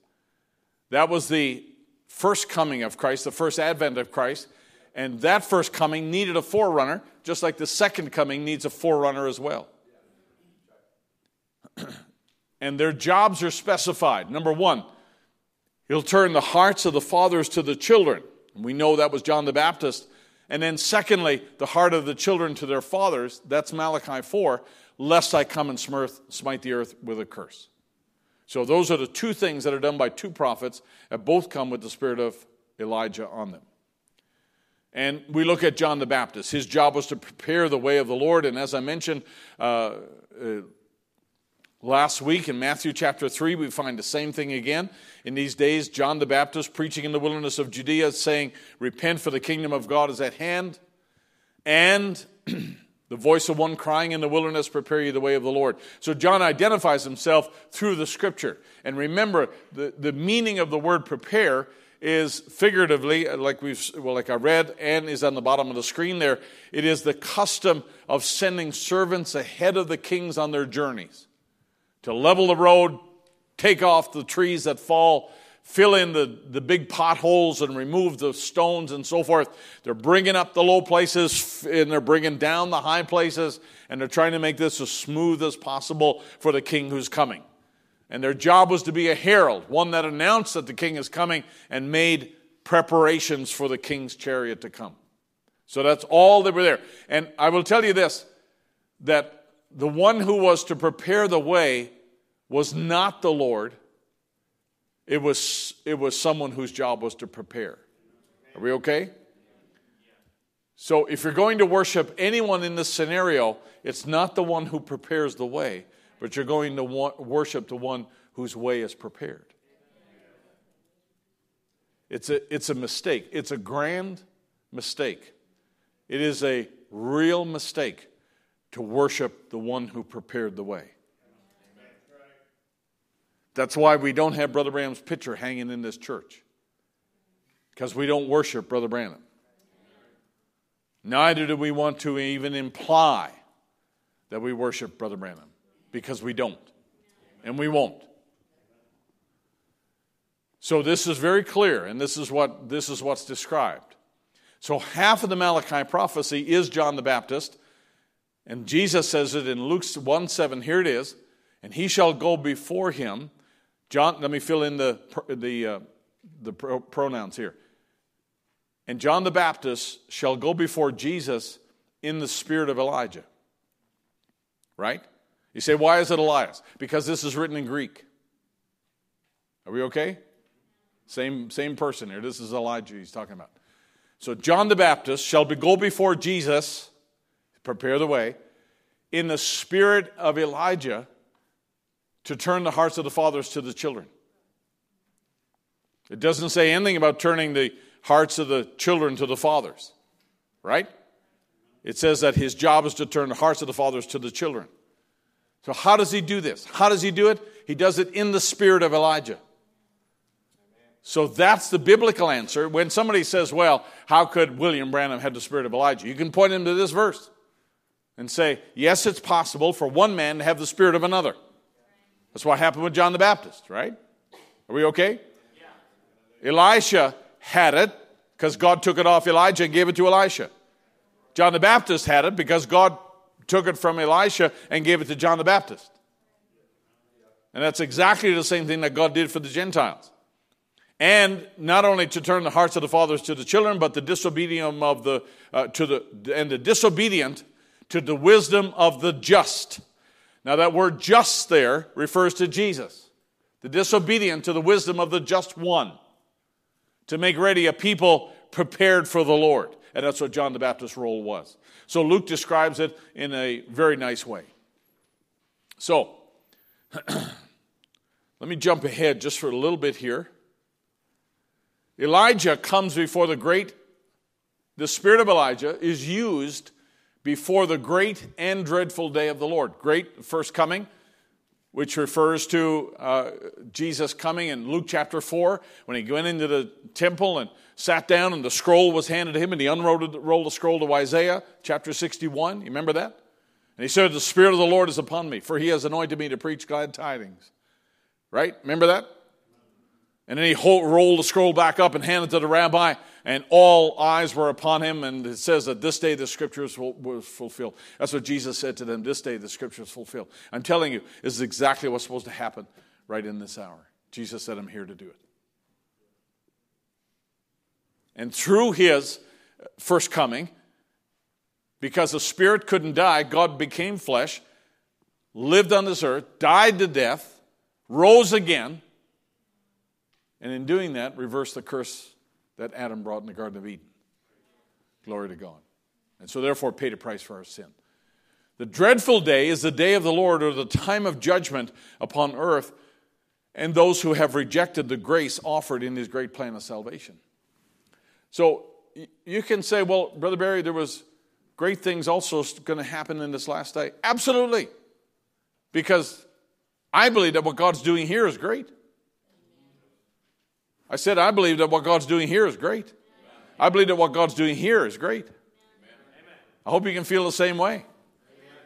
that was the first coming of Christ, the first advent of Christ. And that first coming needed a forerunner, just like the second coming needs a forerunner as well. and their jobs are specified. Number one, he'll turn the hearts of the fathers to the children. we know that was John the Baptist. And then, secondly, the heart of the children to their fathers, that's Malachi 4, lest I come and smite the earth with a curse. So, those are the two things that are done by two prophets that both come with the spirit of Elijah on them. And we look at John the Baptist. His job was to prepare the way of the Lord. And as I mentioned uh, uh, last week in Matthew chapter 3, we find the same thing again. In these days, John the Baptist preaching in the wilderness of Judea, saying, Repent, for the kingdom of God is at hand. And the voice of one crying in the wilderness, Prepare you the way of the Lord. So John identifies himself through the scripture. And remember, the, the meaning of the word prepare is figuratively, uh, like we've well, like I read, and is on the bottom of the screen there. It is the custom of sending servants ahead of the kings on their journeys to level the road, take off the trees that fall, fill in the, the big potholes and remove the stones and so forth. They're bringing up the low places and they're bringing down the high places, and they're trying to make this as smooth as possible for the king who's coming. And their job was to be a herald, one that announced that the king is coming and made preparations for the king's chariot to come. So that's all they were there. And I will tell you this that the one who was to prepare the way was not the Lord, it was, it was someone whose job was to prepare. Are we okay? So if you're going to worship anyone in this scenario, it's not the one who prepares the way, but you're going to worship the one whose way is prepared. It's a, it's a mistake. It's a grand mistake. It is a real mistake to worship the one who prepared the way. That's why we don't have Brother Branham's picture hanging in this church. Because we don't worship Brother Branham. Neither do we want to even imply that we worship Brother Branham. Because we don't. And we won't. So this is very clear, and this is what this is what's described. So half of the Malachi prophecy is John the Baptist, and Jesus says it in Luke 1 7. Here it is. And he shall go before him John, let me fill in the, the, uh, the pronouns here. And John the Baptist shall go before Jesus in the spirit of Elijah. Right? You say, why is it Elias? Because this is written in Greek. Are we okay? Same, same person here. This is Elijah he's talking about. So John the Baptist shall be, go before Jesus, prepare the way, in the spirit of Elijah to turn the hearts of the fathers to the children. It doesn't say anything about turning the hearts of the children to the fathers, right? It says that his job is to turn the hearts of the fathers to the children. So, how does he do this? How does he do it? He does it in the spirit of Elijah. So that's the biblical answer. When somebody says, Well, how could William Branham have the spirit of Elijah? You can point him to this verse and say, Yes, it's possible for one man to have the spirit of another. That's what happened with John the Baptist, right? Are we okay? Yeah. Elisha had it because God took it off Elijah and gave it to Elisha. John the Baptist had it because God took it from Elisha and gave it to John the Baptist. And that's exactly the same thing that God did for the Gentiles and not only to turn the hearts of the fathers to the children, but the disobedient of the uh, to the and the disobedient to the wisdom of the just. Now that word just there refers to Jesus. The disobedient to the wisdom of the just one. To make ready a people prepared for the Lord. And that's what John the Baptist's role was. So Luke describes it in a very nice way. So, let me jump ahead just for a little bit here. Elijah comes before the great, the spirit of Elijah is used before the great and dreadful day of the Lord. Great first coming, which refers to uh, Jesus coming in Luke chapter 4 when he went into the temple and sat down and the scroll was handed to him and he unrolled the scroll to Isaiah chapter 61. You remember that? And he said, The Spirit of the Lord is upon me, for he has anointed me to preach glad tidings. Right? Remember that? And then he rolled the scroll back up and handed it to the rabbi, and all eyes were upon him. And it says that this day the scriptures were fulfilled. That's what Jesus said to them this day the scriptures fulfilled. I'm telling you, this is exactly what's supposed to happen right in this hour. Jesus said, I'm here to do it. And through his first coming, because the spirit couldn't die, God became flesh, lived on this earth, died to death, rose again and in doing that, reverse the curse that Adam brought in the Garden of Eden. Glory to God. And so, therefore, paid a price for our sin. The dreadful day is the day of the Lord, or the time of judgment upon earth, and those who have rejected the grace offered in his great plan of salvation. So, you can say, well, Brother Barry, there was great things also going to happen in this last day. Absolutely. Because I believe that what God's doing here is great. I said, I believe that what God's doing here is great. I believe that what God's doing here is great. I hope you can feel the same way.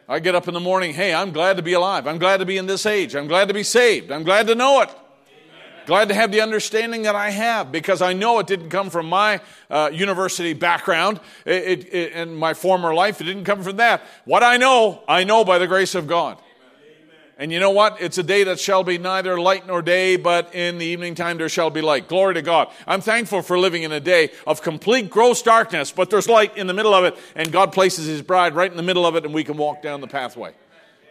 I get up in the morning, hey, I'm glad to be alive. I'm glad to be in this age. I'm glad to be saved. I'm glad to know it. Glad to have the understanding that I have because I know it didn't come from my uh, university background and my former life. It didn't come from that. What I know, I know by the grace of God. And you know what? It's a day that shall be neither light nor day, but in the evening time there shall be light. Glory to God. I'm thankful for living in a day of complete gross darkness, but there's light in the middle of it, and God places His bride right in the middle of it, and we can walk down the pathway.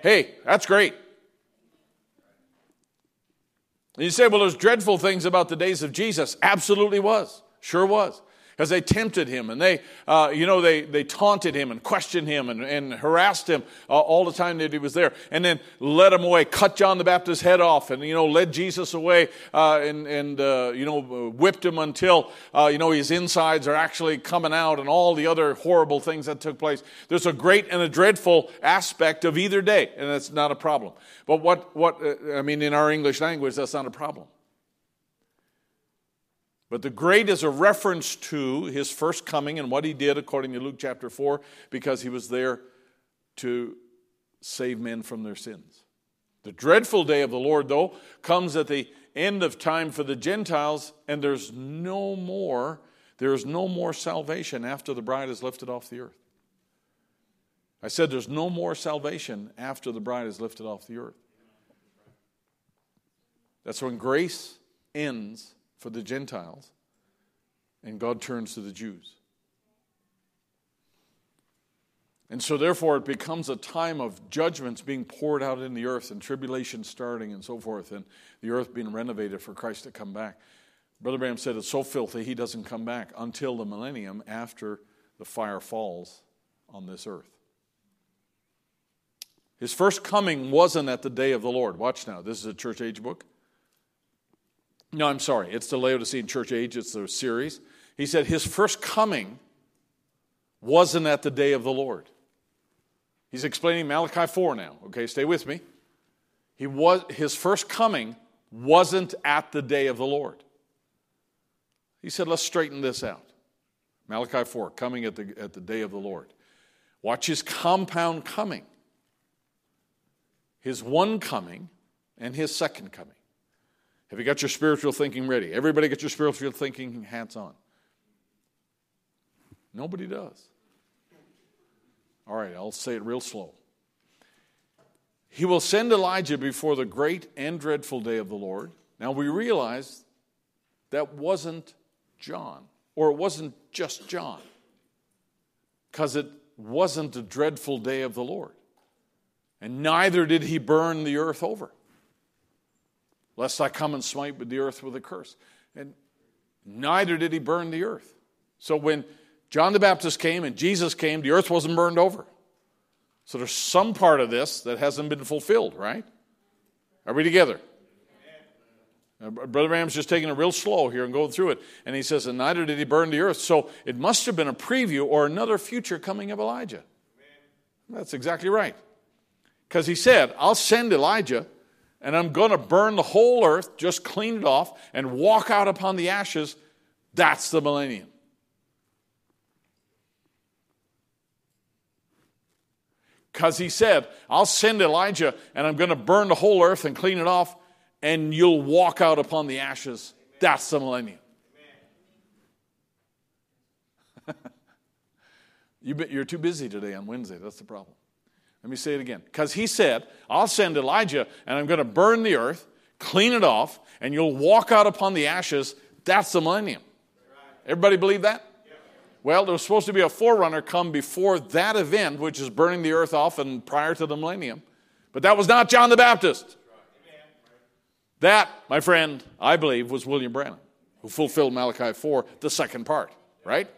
Hey, that's great. And you say, well, there's dreadful things about the days of Jesus. Absolutely was. Sure was because they tempted him and they, uh, you know, they, they taunted him and questioned him and, and harassed him uh, all the time that he was there and then led him away, cut John the Baptist's head off and, you know, led Jesus away uh, and, and uh, you know, whipped him until, uh, you know, his insides are actually coming out and all the other horrible things that took place. There's a great and a dreadful aspect of either day and that's not a problem. But what, what uh, I mean, in our English language, that's not a problem. But the great is a reference to his first coming and what he did according to Luke chapter 4, because he was there to save men from their sins. The dreadful day of the Lord, though, comes at the end of time for the Gentiles, and there's no more, there is no more salvation after the bride is lifted off the earth. I said there's no more salvation after the bride is lifted off the earth. That's when grace ends for the Gentiles, and God turns to the Jews. And so, therefore, it becomes a time of judgments being poured out in the earth and tribulation starting and so forth, and the earth being renovated for Christ to come back. Brother Branham said it's so filthy he doesn't come back until the millennium after the fire falls on this earth. His first coming wasn't at the day of the Lord. Watch now. This is a church age book. No, I'm sorry. It's the Laodicean church age, it's the series. He said his first coming wasn't at the day of the Lord. He's explaining Malachi 4 now. Okay, stay with me. He was, his first coming wasn't at the day of the Lord. He said, let's straighten this out. Malachi 4, coming at the, at the day of the Lord. Watch his compound coming, his one coming, and his second coming. Have you got your spiritual thinking ready? Everybody get your spiritual thinking hats on. Nobody does. All right, I'll say it real slow. He will send Elijah before the great and dreadful day of the Lord. Now we realize that wasn't John, or it wasn't just John, because it wasn't a dreadful day of the Lord. And neither did he burn the earth over, lest I come and smite the earth with a curse. And neither did he burn the earth. So when John the Baptist came and Jesus came, the earth wasn't burned over. So there's some part of this that hasn't been fulfilled, right? Are we together? Uh, Brother Branham's just taking it real slow here and going through it. And he says, and neither did he burn the earth. So it must have been a preview or another future coming of Elijah. That's exactly right. Because he said, I'll send Elijah and I'm going to burn the whole earth, just clean it off, and walk out upon the ashes. That's the millennium. Because he said, I'll send Elijah and I'm going to burn the whole earth and clean it off, and you'll walk out upon the ashes. That's the millennium. you are too busy today on Wednesday. That's the problem. Let me say it again. Because he said, I'll send Elijah and I'm going to burn the earth, clean it off, and you'll walk out upon the ashes. That's the millennium. Everybody believe that? Well, there was supposed to be a forerunner come before that event, which is burning the earth off and prior to the millennium. But that was not John the Baptist. That, my friend, I believe, was William Branham, who fulfilled Malachi 4, the second part, right?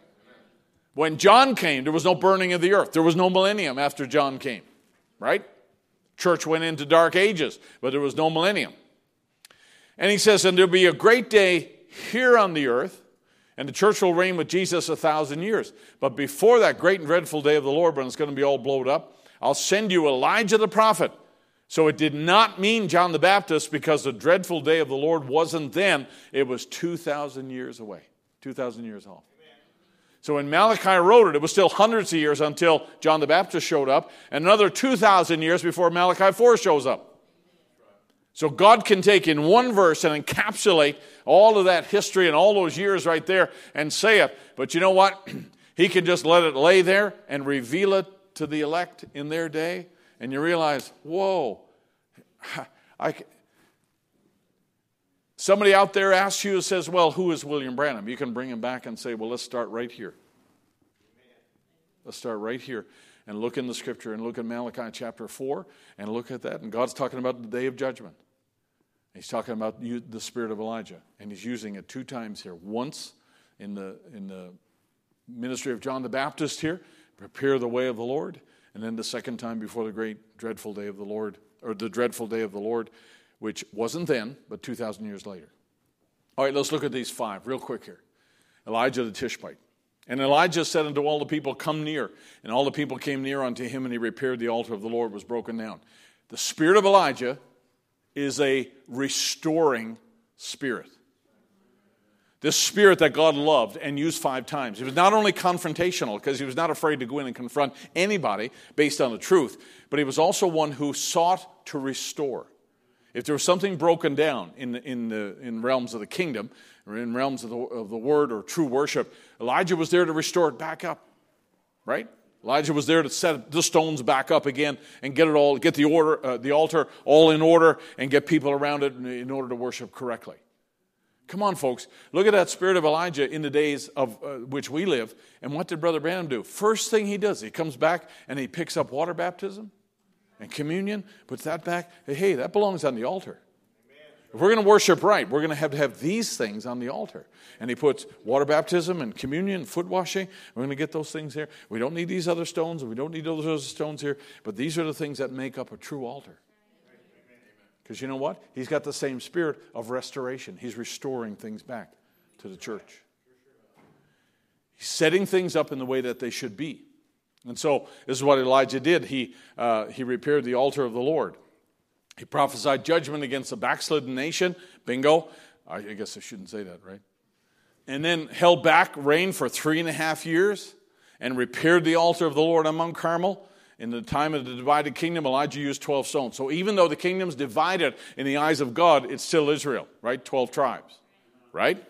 When John came, there was no burning of the earth. There was no millennium after John came, right? Church went into dark ages, but there was no millennium. And he says, and there'll be a great day here on the earth and the church will reign with Jesus a thousand years. But before that great and dreadful day of the Lord, when it's going to be all blowed up, I'll send you Elijah the prophet. So it did not mean John the Baptist because the dreadful day of the Lord wasn't then. It was 2,000 years away, 2,000 years off. So when Malachi wrote it, it was still hundreds of years until John the Baptist showed up, and another 2,000 years before Malachi 4 shows up. So God can take in one verse and encapsulate all of that history and all those years right there and say it. But you know what? he can just let it lay there and reveal it to the elect in their day. And you realize, whoa, I, somebody out there asks you, and says, well, who is William Branham? You can bring him back and say, well, let's start right here. Let's start right here and look in the scripture and look at Malachi chapter 4 and look at that. And God's talking about the day of judgment. He's talking about the spirit of Elijah, and he's using it two times here. Once in the, in the ministry of John the Baptist here, prepare the way of the Lord, and then the second time before the great dreadful day of the Lord, or the dreadful day of the Lord, which wasn't then, but 2,000 years later. All right, let's look at these five real quick here. Elijah the Tishbite. And Elijah said unto all the people, Come near. And all the people came near unto him, and he repaired the altar of the Lord, was broken down. The spirit of Elijah is a restoring spirit. This spirit that God loved and used five times. He was not only confrontational, because he was not afraid to go in and confront anybody based on the truth, but he was also one who sought to restore. If there was something broken down in, the, in, the, in realms of the kingdom, or in realms of the, of the word or true worship, Elijah was there to restore it back up, right? Elijah was there to set the stones back up again and get it all, get the order, uh, the altar all in order, and get people around it in, order to worship correctly. Come on, folks. Look at that spirit of Elijah in the days of uh, which we live. And what did Brother Branham do? First thing he does, he comes back and he picks up water baptism and communion, puts that back. Hey, that belongs on the altar. If we're going to worship right, we're going to have to have these things on the altar. And he puts water baptism and communion, foot washing. We're going to get those things here. We don't need these other stones, we don't need those other stones here. But these are the things that make up a true altar. Because you know what? He's got the same spirit of restoration. He's restoring things back to the church. He's setting things up in the way that they should be. And so, this is what Elijah did. He, uh, he repaired the altar of the Lord. He prophesied judgment against the backslidden nation. Bingo. I guess I shouldn't say that, right? And then held back rain for three and a half years and repaired the altar of the Lord on Mount Carmel. In the time of the divided kingdom, Elijah used 12 stones. So even though the kingdom's divided in the eyes of God, it's still Israel, right? 12 tribes, right?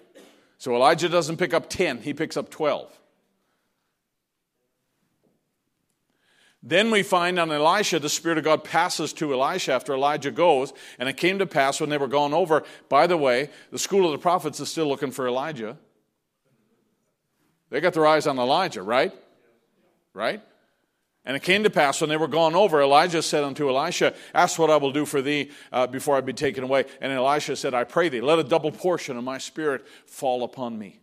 So Elijah doesn't pick up 10, he picks up 12. Then we find on Elisha, the Spirit of God passes to Elisha after Elijah goes. And it came to pass when they were gone over. By the way, the school of the prophets is still looking for Elijah. They got their eyes on Elijah, right? Right? And it came to pass when they were gone over, Elijah said unto Elisha, Ask what I will do for thee uh, before I be taken away. And Elisha said, I pray thee, let a double portion of my spirit fall upon me.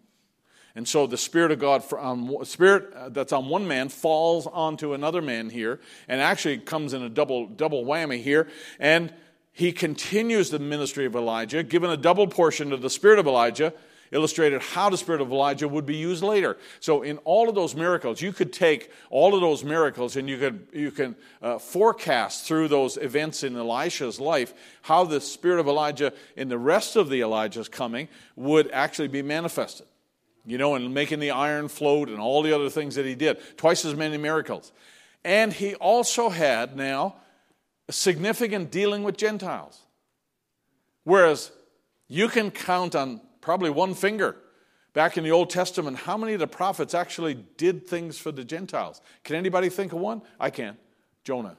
And so the Spirit of God, um, Spirit uh, that's on one man falls onto another man here, and actually comes in a double, double whammy here. And he continues the ministry of Elijah, given a double portion of the Spirit of Elijah, illustrated how the spirit of Elijah would be used later. So, in all of those miracles, you could take all of those miracles and you could you can uh, forecast through those events in Elisha's life how the spirit of Elijah in the rest of the Elijah's coming would actually be manifested. You know, and making the iron float and all the other things that he did, twice as many miracles. And he also had now a significant dealing with Gentiles. Whereas you can count on probably one finger back in the Old Testament how many of the prophets actually did things for the Gentiles. Can anybody think of one? I can. Jonah.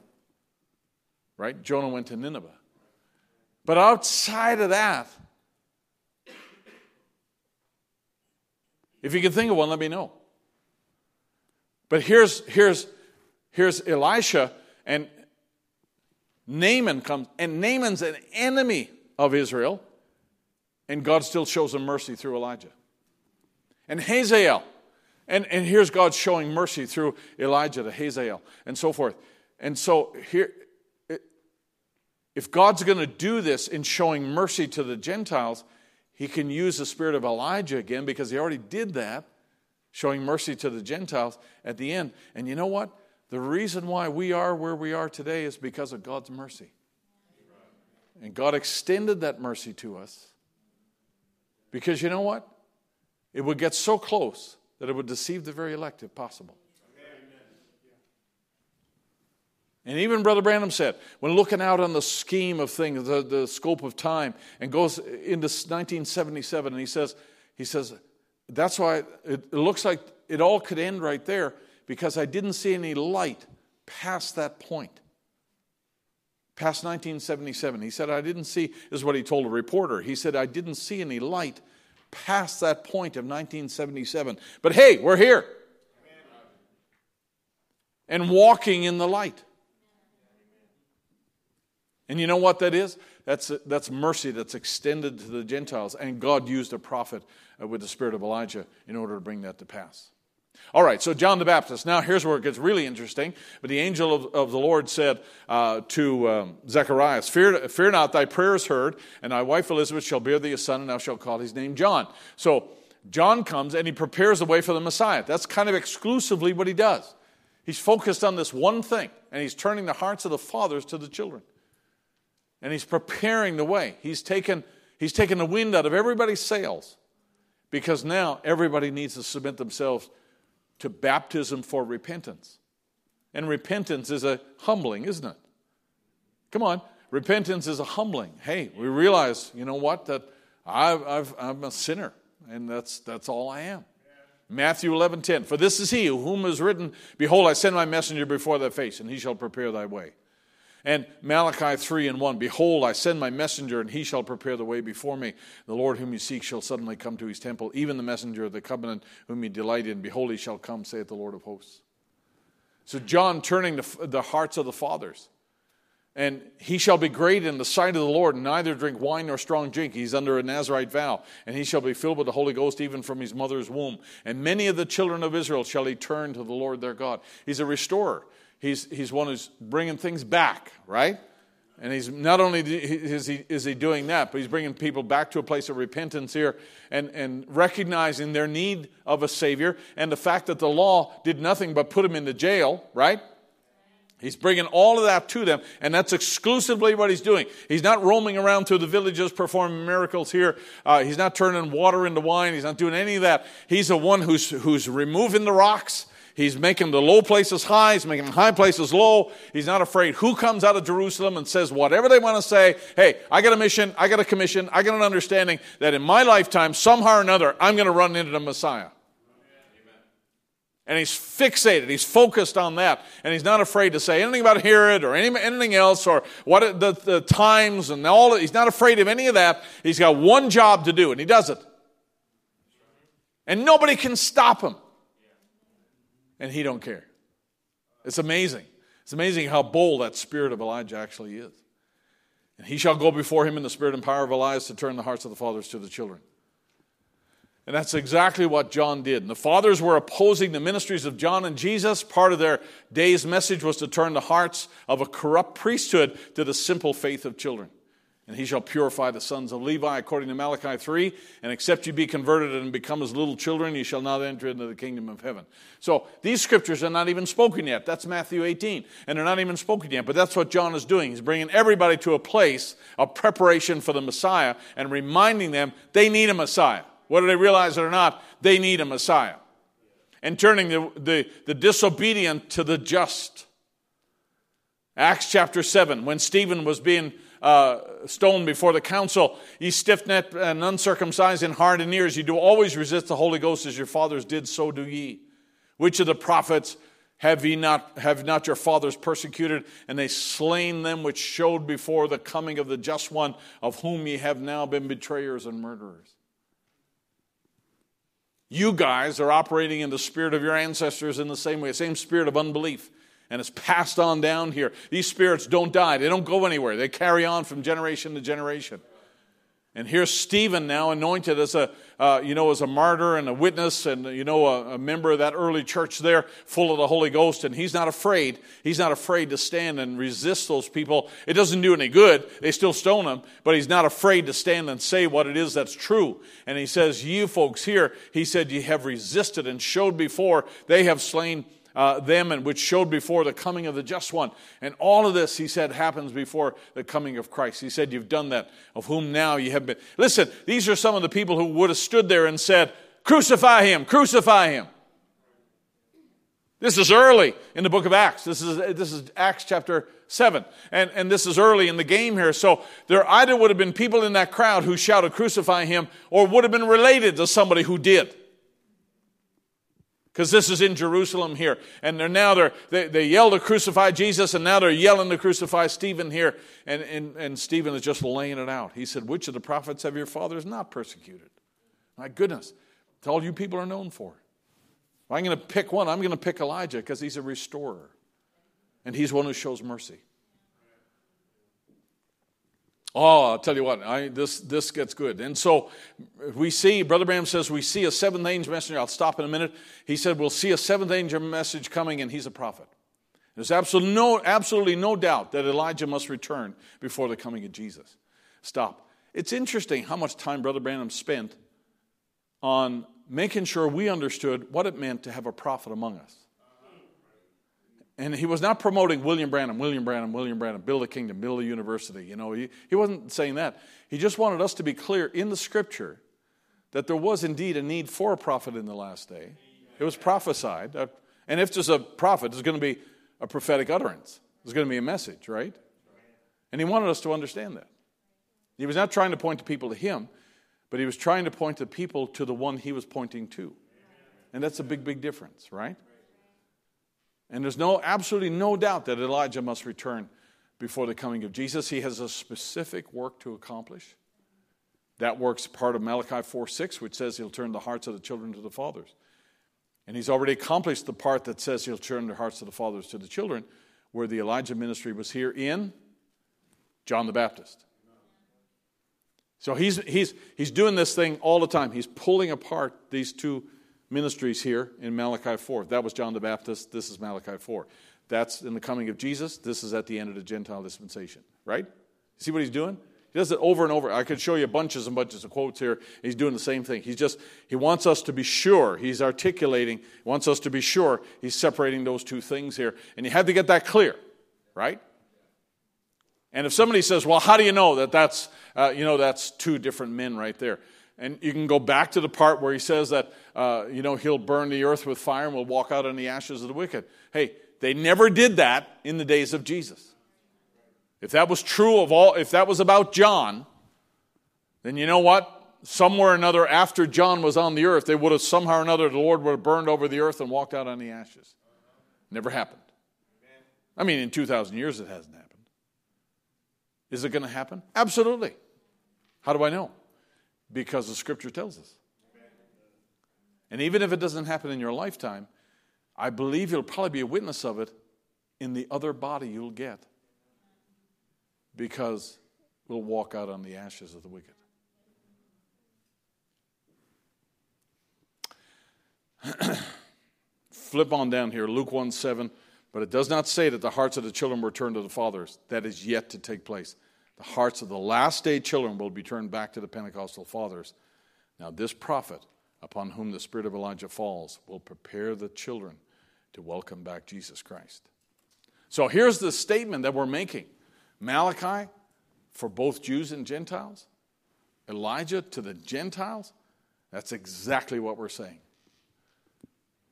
Right? Jonah went to Nineveh. But outside of that, if you can think of one, let me know. But here's, here's, here's Elisha, and Naaman comes, and Naaman's an enemy of Israel. And God still shows him mercy through Elijah. And Hazael. And, and here's God showing mercy through Elijah to Hazael and so forth. And so here, if God's going to do this in showing mercy to the Gentiles, he can use the spirit of Elijah again because he already did that, showing mercy to the Gentiles at the end. And you know what? The reason why we are where we are today is because of God's mercy. And God extended that mercy to us because you know what? It would get so close that it would deceive the very elect if possible. And even Brother Branham said, when looking out on the scheme of things, the, the scope of time, and goes into 1977, and he says, he says, that's why it, it looks like it all could end right there because I didn't see any light past that point past 1977. He said, I didn't see, is what he told a reporter. He said, I didn't see any light past that point of 1977. But hey, we're here. And walking in the light. And you know what that is? That's, that's mercy that's extended to the Gentiles. And God used a prophet uh, with the spirit of Elijah in order to bring that to pass. All right, so John the Baptist. Now, here's where it gets really interesting. But the angel of, of the Lord said uh, to um, Zacharias, fear, fear not, thy prayer is heard, and thy wife Elizabeth shall bear thee a son, and thou shalt call his name John. So, John comes and he prepares the way for the Messiah. That's kind of exclusively what he does. He's focused on this one thing, and he's turning the hearts of the fathers to the children. And he's preparing the way. He's taken, he's taken the wind out of everybody's sails because now everybody needs to submit themselves to baptism for repentance. And repentance is a humbling, isn't it? Come on. Repentance is a humbling. Hey, we realize, you know what, that i am a sinner, and that's, that's all I am. Matthew 11 10. For this is he whom is written, Behold, I send my messenger before thy face, and he shall prepare thy way. And Malachi 3 and 1 Behold, I send my messenger, and he shall prepare the way before me. The Lord whom you seek shall suddenly come to his temple, even the messenger of the covenant whom you delight in. Behold, he shall come, saith the Lord of hosts. So, John turning the, the hearts of the fathers. And he shall be great in the sight of the Lord, and neither drink wine nor strong drink. He's under a Nazarite vow. And he shall be filled with the Holy Ghost even from his mother's womb. And many of the children of Israel shall he turn to the Lord their God. He's a restorer. He's, he's one who's bringing things back, right? And he's not only is he, is he doing that, but he's bringing people back to a place of repentance here and, and recognizing their need of a Savior and the fact that the law did nothing but put him into jail, right? He's bringing all of that to them, and that's exclusively what he's doing. He's not roaming around through the villages performing miracles here. Uh, he's not turning water into wine. He's not doing any of that. He's the one who's, who's removing the rocks. He's making the low places high. He's making the high places low. He's not afraid who comes out of Jerusalem and says whatever they want to say. Hey, I got a mission. I got a commission. I got an understanding that in my lifetime, somehow or another, I'm going to run into the Messiah. And he's fixated, he's focused on that. And he's not afraid to say anything about Herod or any, anything else or what the, the times and all. He's not afraid of any of that. He's got one job to do, and he does it. And nobody can stop him. And he don't care. It's amazing. It's amazing how bold that spirit of Elijah actually is. And he shall go before him in the spirit and power of Elias to turn the hearts of the fathers to the children and that's exactly what John did. And the fathers were opposing the ministries of John and Jesus. Part of their day's message was to turn the hearts of a corrupt priesthood to the simple faith of children. And he shall purify the sons of Levi, according to Malachi 3. And except you be converted and become as little children, you shall not enter into the kingdom of heaven. So these scriptures are not even spoken yet. That's Matthew 18. And they're not even spoken yet. But that's what John is doing. He's bringing everybody to a place of preparation for the Messiah and reminding them they need a Messiah whether they realize it or not, they need a Messiah. And turning the, the, the disobedient to the just. Acts chapter 7, when Stephen was being uh, stoned before the council, ye stiff necked and uncircumcised in heart and ears, ye do always resist the Holy Ghost as your fathers did, so do ye. Which of the prophets have ye not have not your fathers persecuted, and they slain them which showed before the coming of the just one, of whom ye have now been betrayers and murderers? You guys are operating in the spirit of your ancestors in the same way, same spirit of unbelief. And it's passed on down here. These spirits don't die, they don't go anywhere. They carry on from generation to generation. And here's Stephen now anointed as a, uh, you know, as a martyr and a witness and, you know, a, a, member of that early church there, full of the Holy Ghost. And he's not afraid. He's not afraid to stand and resist those people. It doesn't do any good. They still stone him, but he's not afraid to stand and say what it is that's true. And he says, you folks here, he said, you have resisted and showed before they have slain uh, them and which showed before the coming of the just one. And all of this, he said, happens before the coming of Christ. He said, You've done that, of whom now you have been. Listen, these are some of the people who would have stood there and said, Crucify him, crucify him. This is early in the book of Acts. This is, this is Acts chapter 7. And, and this is early in the game here. So there either would have been people in that crowd who shouted, Crucify him, or would have been related to somebody who did because this is in Jerusalem here. And they're now they're, they, they yell to crucify Jesus, and now they're yelling to crucify Stephen here. And, and, and Stephen is just laying it out. He said, Which of the prophets have your fathers not persecuted? My goodness, it's all you people are known for. If I'm going to pick one, I'm going to pick Elijah because he's a restorer. And he's one who shows mercy. Oh, I'll tell you what, I, this, this gets good. And so we see, Brother Branham says, we see a seventh angel messenger. I'll stop in a minute. He said, we'll see a seventh angel message coming, and he's a prophet. There's absolutely no, absolutely no doubt that Elijah must return before the coming of Jesus. Stop. It's interesting how much time Brother Branham spent on making sure we understood what it meant to have a prophet among us. And he was not promoting William Branham, William Branham, William Branham, build a kingdom, build a university. You know, he, he wasn't saying that. He just wanted us to be clear in the scripture that there was indeed a need for a prophet in the last day. It was prophesied. Uh, and if there's a prophet, there's going to be a prophetic utterance. There's going to be a message, right? And he wanted us to understand that. He was not trying to point to people to him, but he was trying to point the people to the one he was pointing to. And that's a big, big difference, right? And there's no absolutely no doubt that Elijah must return before the coming of Jesus. He has a specific work to accomplish. That work's part of Malachi 4 6, which says he'll turn the hearts of the children to the fathers. And he's already accomplished the part that says he'll turn the hearts of the fathers to the children, where the Elijah ministry was here in John the Baptist. So he's, he's, he's doing this thing all the time. He's pulling apart these two ministries here in Malachi 4. That was John the Baptist. This is Malachi 4. That's in the coming of Jesus. This is at the end of the Gentile dispensation, right? See what he's doing? He does it over and over. I could show you bunches and bunches of quotes here. He's doing the same thing. He's just, he wants us to be sure. He's articulating, wants us to be sure. He's separating those two things here. And you have to get that clear, right? And if somebody says, well, how do you know that that's, uh, you know, that's two different men right there? And you can go back to the part where he says that, uh, you know, he'll burn the earth with fire and will walk out on the ashes of the wicked. Hey, they never did that in the days of Jesus. If that was true of all, if that was about John, then you know what? Somewhere or another, after John was on the earth, they would have somehow or another, the Lord would have burned over the earth and walked out on the ashes. Never happened. I mean, in 2,000 years, it hasn't happened. Is it going to happen? Absolutely. How do I know? Because the scripture tells us. And even if it doesn't happen in your lifetime, I believe you'll probably be a witness of it in the other body you'll get because we'll walk out on the ashes of the wicked. Flip on down here, Luke 1 7. But it does not say that the hearts of the children were turned to the fathers. That is yet to take place. The hearts of the last day children will be turned back to the Pentecostal fathers. Now, this prophet, upon whom the spirit of Elijah falls, will prepare the children to welcome back Jesus Christ. So here's the statement that we're making Malachi for both Jews and Gentiles, Elijah to the Gentiles. That's exactly what we're saying.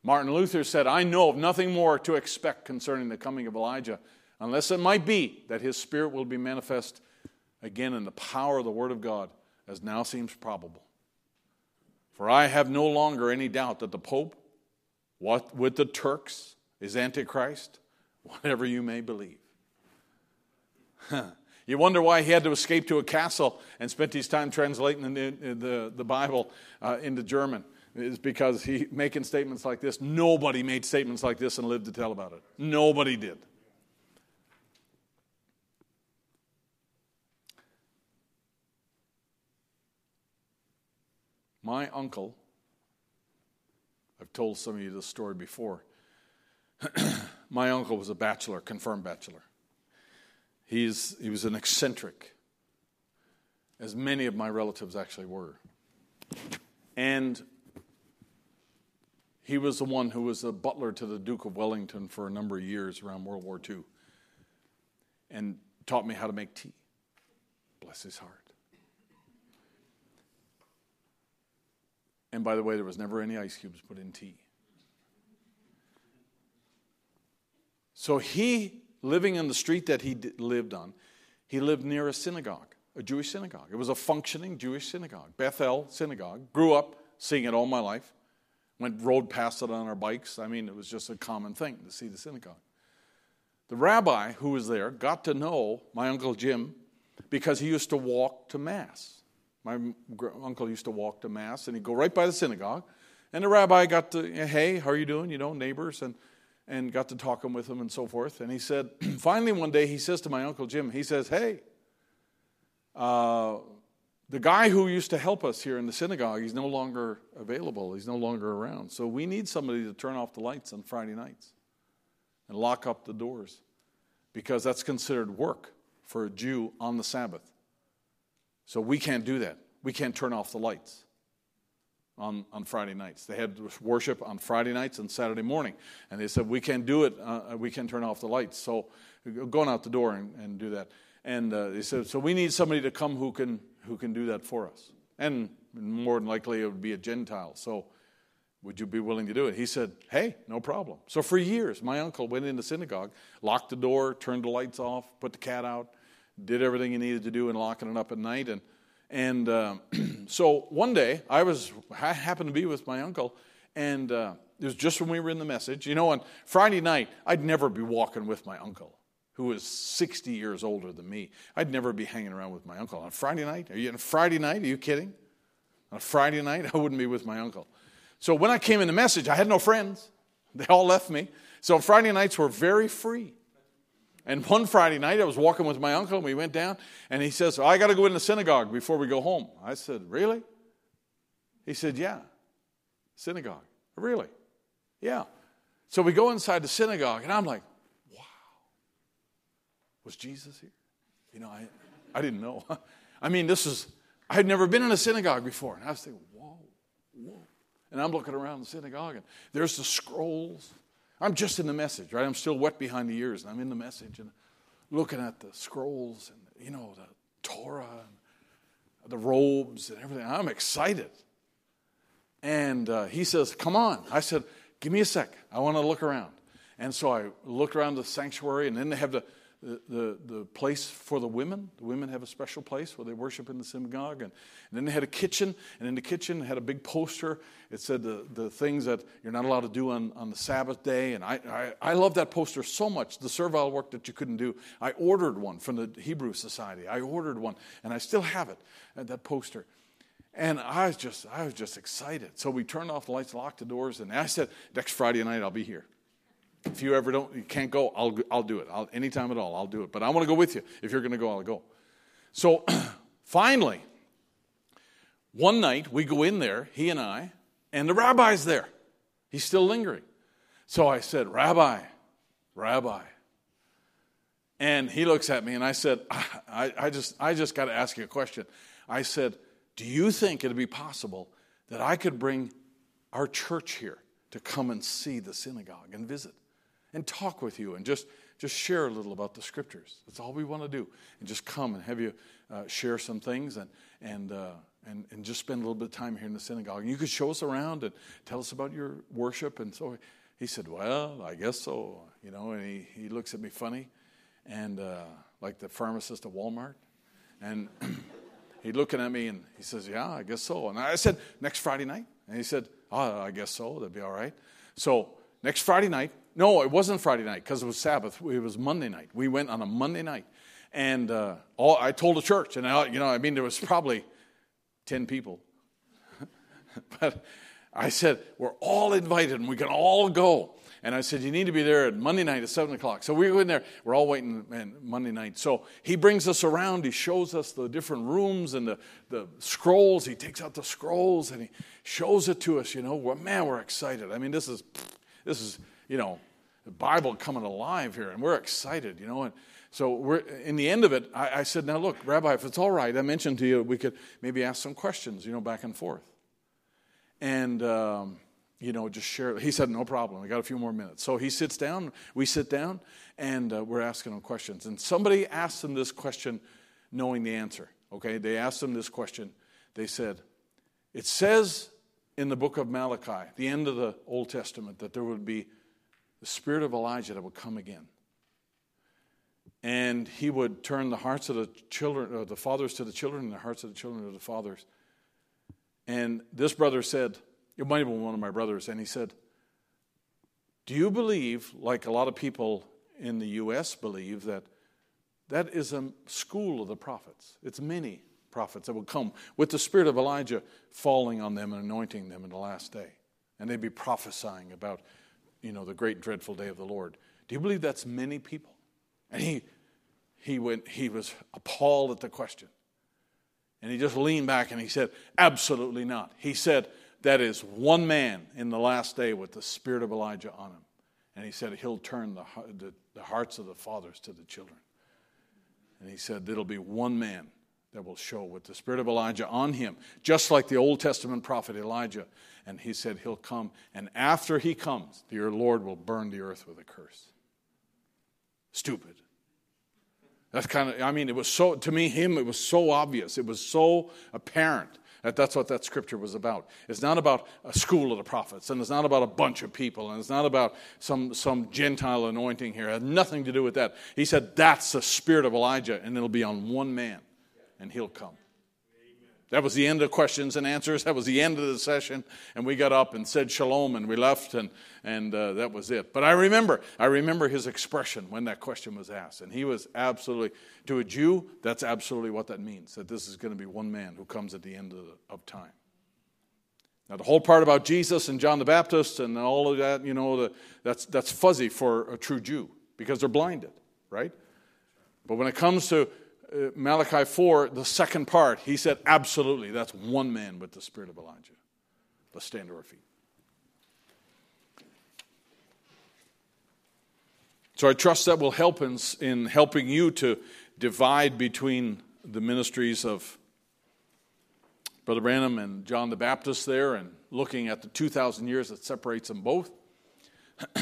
Martin Luther said, I know of nothing more to expect concerning the coming of Elijah, unless it might be that his spirit will be manifest again in the power of the Word of God, as now seems probable. For I have no longer any doubt that the Pope, what with the Turks, is Antichrist, whatever you may believe. You wonder why he had to escape to a castle and spent his time translating the, the, the Bible uh, into German. Is because he making statements like this. Nobody made statements like this and lived to tell about it. Nobody did. My uncle, I've told some of you this story before. My uncle was a bachelor, confirmed bachelor. He's, he was an eccentric, as many of my relatives actually were. And he was the one who was a butler to the Duke of Wellington for a number of years around World War II and taught me how to make tea. Bless his heart. And by the way, there was never any ice cubes put in tea. So he living in the street that he lived on, he lived near a synagogue, a Jewish synagogue. It was a functioning Jewish synagogue, Bethel Synagogue. Grew up seeing it all my life. Went rode past it on our bikes. I mean, it was just a common thing to see the synagogue. The rabbi who was there got to know my uncle Jim because he used to walk to mass. My uncle used to walk to mass, and he'd go right by the synagogue. And the rabbi got to, hey, how are you doing? You know, neighbors. And and got to talking with him and so forth. And he said, finally, one day, he says to my Uncle Jim, he says, Hey, uh, the guy who used to help us here in the synagogue, he's no longer available. He's no longer around. So we need somebody to turn off the lights on Friday nights and lock up the doors because that's considered work for a Jew on the Sabbath. So we can't do that. We can't turn off the lights on, on Friday nights. They had worship on Friday nights and Saturday morning. And they said, We can't do it, uh, we can't turn off the lights. So going out the door and, and do that. And uh, they said, So we need somebody to come who can, who can do that for us. And more than likely, it would be a Gentile. So would you be willing to do it? He said, Hey, no problem. So for years, my uncle went into synagogue, locked the door, turned the lights off, put the cat out, did everything he needed to do in locking it up at night. And and uh, so one day, I was I happened to be with my uncle, and uh, it was just when we were in the message. You know, on Friday night, I'd never be walking with my uncle, who was 60 years older than me. I'd never be hanging around with my uncle on Friday night. Are you on Friday night? Are you kidding? On Friday night, I wouldn't be with my uncle. So when I came in the message, I had no friends. They all left me. So Friday nights were very free. And one Friday night, I was walking with my uncle, and we went down, and he says, I got to go in the synagogue before we go home. I said, Really? He said, Yeah. Synagogue. Really? Yeah. So we go inside the synagogue, and I'm like, Wow. Was Jesus here? You know, I, I didn't know. I mean, this is, I had never been in a synagogue before. And I was thinking, whoa, whoa. And I'm looking around the synagogue, and there's the scrolls. I'm just in the message, right? I'm still wet behind the ears, and I'm in the message and looking at the scrolls and, you know, the Torah and the robes and everything. I'm excited. And uh, he says, Come on. I said, Give me a sec. I want to look around. And so I looked around the sanctuary, and then they have the, the, the, place for the women. The women have a special place where they worship in the synagogue. And, and then they had a kitchen, and in the kitchen had a big poster. It said the, the things that you're not allowed to do on, on the Sabbath day. And I, I, I love that poster so much, the servile work that you couldn't do. I ordered one from the Hebrew Society. I ordered one, and I still have it, uh, that poster. And I was just, I was just excited. So we turned off the lights, locked the doors, and I said, next Friday night I'll be here. If you ever don't, you can't go, I'll, I'll do it. I'll, anytime at all, I'll do it. But I want to go with you. If you're going to go, I'll go. So finally, one night we go in there, he and I, and the rabbi's there. He's still lingering. So I said, Rabbi, Rabbi. And he looks at me and I said, I, I just, I just got to ask you a question. I said, Do you think it'd be possible that I could bring our church here to come and see the synagogue and visit? And talk with you and just, just share a little about the scriptures. That's all we want to do. And just come and have you uh, share some things and, and, uh, and, and just spend a little bit of time here in the synagogue. And you could show us around and tell us about your worship. And so he said, Well, I guess so. You know, and he, he looks at me funny and uh, like the pharmacist at Walmart. And he's looking at me and he says, Yeah, I guess so. And I said, Next Friday night? And he said, Oh, I guess so. That'd be all right. So next Friday night, no, it wasn't Friday night because it was Sabbath. It was Monday night. We went on a Monday night. And uh, all, I told the church, and I, you know, I mean, there was probably 10 people. but I said, we're all invited and we can all go. And I said, you need to be there at Monday night at 7 o'clock. So we go in there. We're all waiting man, Monday night. So he brings us around. He shows us the different rooms and the, the scrolls. He takes out the scrolls and he shows it to us. You know, well, man, we're excited. I mean, this is, this is, you know, the Bible coming alive here, and we're excited, you know. And so we're in the end of it. I, I said, "Now look, Rabbi, if it's all right, I mentioned to you we could maybe ask some questions, you know, back and forth." And um, you know, just share. He said, "No problem. We got a few more minutes." So he sits down. We sit down, and uh, we're asking him questions. And somebody asked him this question, knowing the answer. Okay, they asked him this question. They said, "It says." In the book of Malachi, the end of the Old Testament, that there would be the spirit of Elijah that would come again. And he would turn the hearts of the children, or the fathers to the children, and the hearts of the children to the fathers. And this brother said, it might have been one of my brothers, and he said, Do you believe, like a lot of people in the U.S. believe, that that is a school of the prophets? It's many prophets that will come with the spirit of Elijah falling on them and anointing them in the last day. And they'd be prophesying about you know, the great dreadful day of the Lord. Do you believe that's many people? And he, he, went, he was appalled at the question. And he just leaned back and he said, Absolutely not. He said, That is one man in the last day with the spirit of Elijah on him. And he said, He'll turn the, the, the hearts of the fathers to the children. And he said, There'll be one man that will show with the spirit of Elijah on him, just like the Old Testament prophet Elijah and he said he'll come. And after he comes, your Lord will burn the earth with a curse. Stupid. That's kind of, I mean, it was so, to me, him, it was so obvious. It was so apparent that that's what that scripture was about. It's not about a school of the prophets, and it's not about a bunch of people, and it's not about some, some Gentile anointing here. It had nothing to do with that. He said, that's the spirit of Elijah, and it'll be on one man, and he'll come. That was the end of questions and answers. That was the end of the session. And we got up and said shalom and we left, and, and uh, that was it. But I remember, I remember his expression when that question was asked. And he was absolutely, to a Jew, that's absolutely what that means that this is going to be one man who comes at the end of, the, of time. Now, the whole part about Jesus and John the Baptist and all of that, you know, the, that's, that's fuzzy for a true Jew because they're blinded, right? But when it comes to Uh, Malachi 4, the second part, he said, absolutely, that's one man with the spirit of Elijah. Let's stand to our feet. So I trust that will help in, in helping you to divide between the ministries of Brother Branham and John the Baptist there and looking at the 2,000 years that separates them both.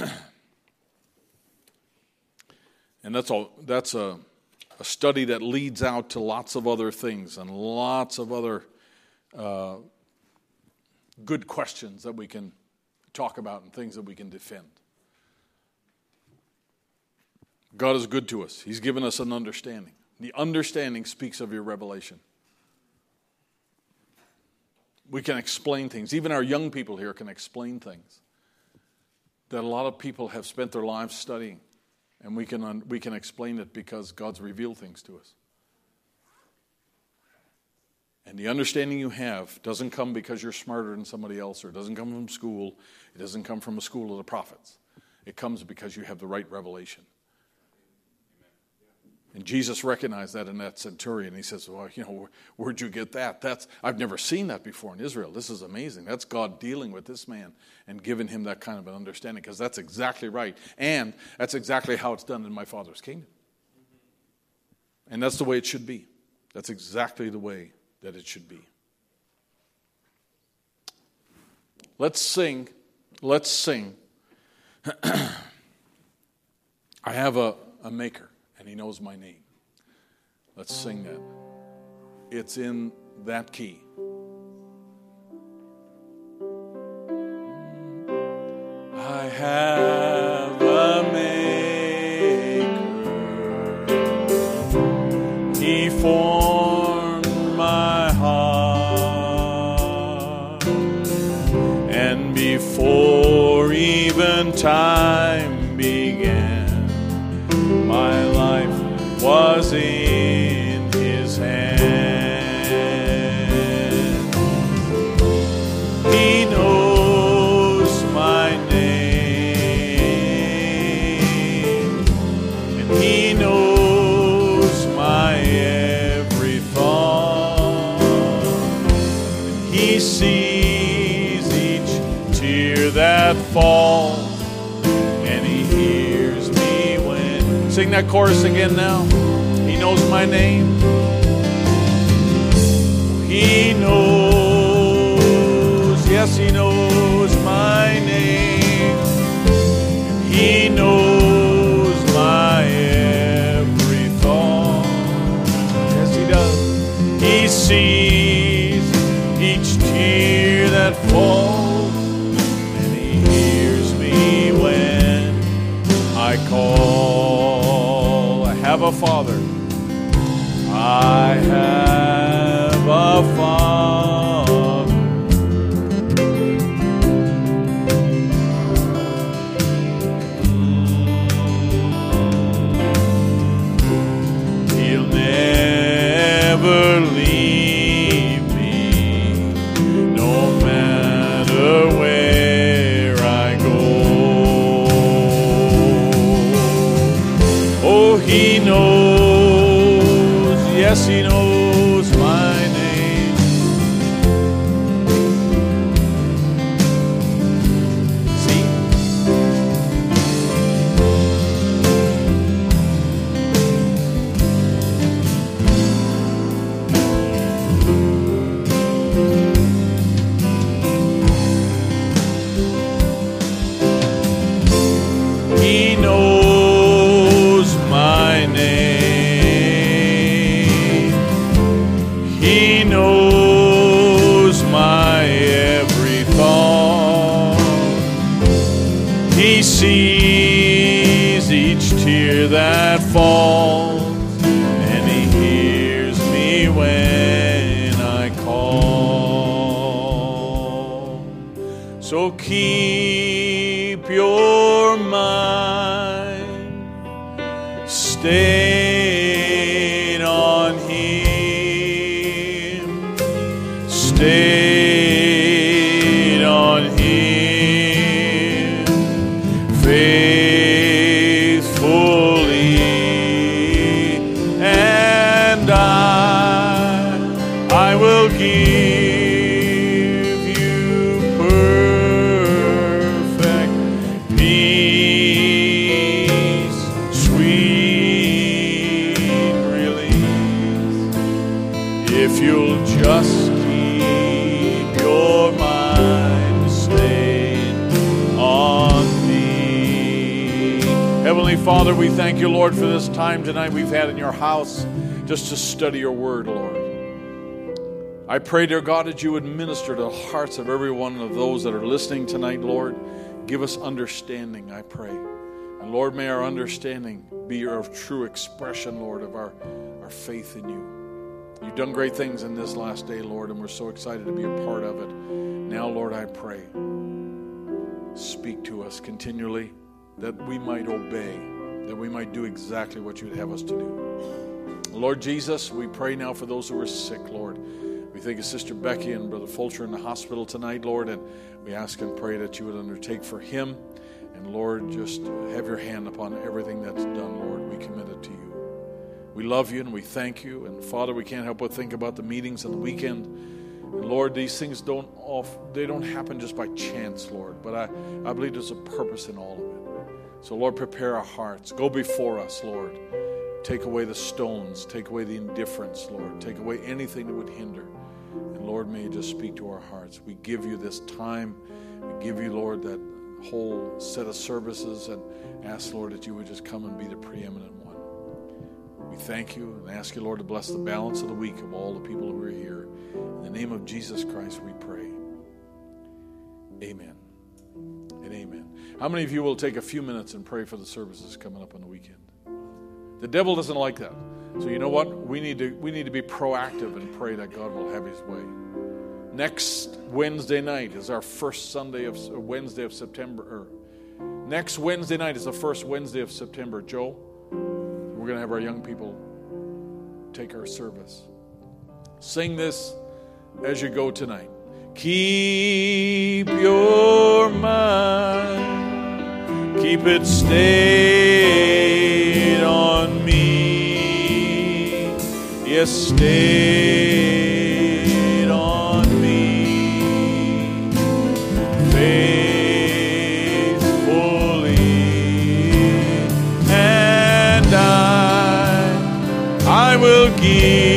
and that's, all, that's a, a study that leads out to lots of other things and lots of other uh, good questions that we can talk about and things that we can defend. God is good to us. He's given us an understanding. The understanding speaks of your revelation. We can explain things. Even our young people here can explain things that a lot of people have spent their lives studying. And we can, we can explain it because God's revealed things to us. And the understanding you have doesn't come because you're smarter than somebody else, or it doesn't come from school. It doesn't come from a school of the prophets. It comes because you have the right revelation. And Jesus recognized that in that centurion. He says, Well, you know, where'd you get that? That's I've never seen that before in Israel. This is amazing. That's God dealing with this man and giving him that kind of an understanding, because that's exactly right. And that's exactly how it's done in my father's kingdom. And that's the way it should be. That's exactly the way that it should be. Let's sing. Let's sing. I have a, a maker and He knows my name. Let's sing that. It's in that key. I have a maker. He formed my heart. And before even time that chorus again now. He knows my name. Father. I have we thank you, Lord, for this time tonight we've had in your house just to study your word, Lord. I pray, dear God, that you would minister to the hearts of every one of those that are listening tonight, Lord. Give us understanding, I pray. And Lord, may our understanding be your true expression, Lord, of our, our faith in you. You've done great things in this last day, Lord, and we're so excited to be a part of it. Now, Lord, I pray, speak to us continually that we might obey, that we might do exactly what you'd have us to do. Lord Jesus, we pray now for those who are sick, Lord. We think of Sister Becky and Brother Fulcher in the hospital tonight, Lord, and we ask and pray that you would undertake for him. And Lord, just have your hand upon everything that's done, Lord. We commit it to you. We love you and we thank you. And Father, we can't help but think about the meetings on the weekend. And Lord, these things don't off, they don't happen just by chance, Lord. But I, I believe there's a purpose in all of it. So Lord, prepare our hearts. Go before us, Lord. Take away the stones. Take away the indifference, Lord. Take away anything that would hinder. And Lord, may you just speak to our hearts. We give you this time. We give you, Lord, that whole set of services and ask, Lord, that you would just come and be the preeminent one. We thank you and ask you, Lord, to bless the balance of the week of all the people who are here. In the name of Jesus Christ, we pray. Amen and amen. How many of you will take a few minutes and pray for the services coming up on the weekend? The devil doesn't like that. So you know what? We need to we need to be proactive and pray that God will have his way. Next Wednesday night is our first Sunday of uh, Wednesday of September. Or next Wednesday night is the first Wednesday of September. Joe, we're going to have our young people take our service. Sing this as you go tonight. Keep your mind, keep it stayed on me. Yes, stayed on me. I, I will give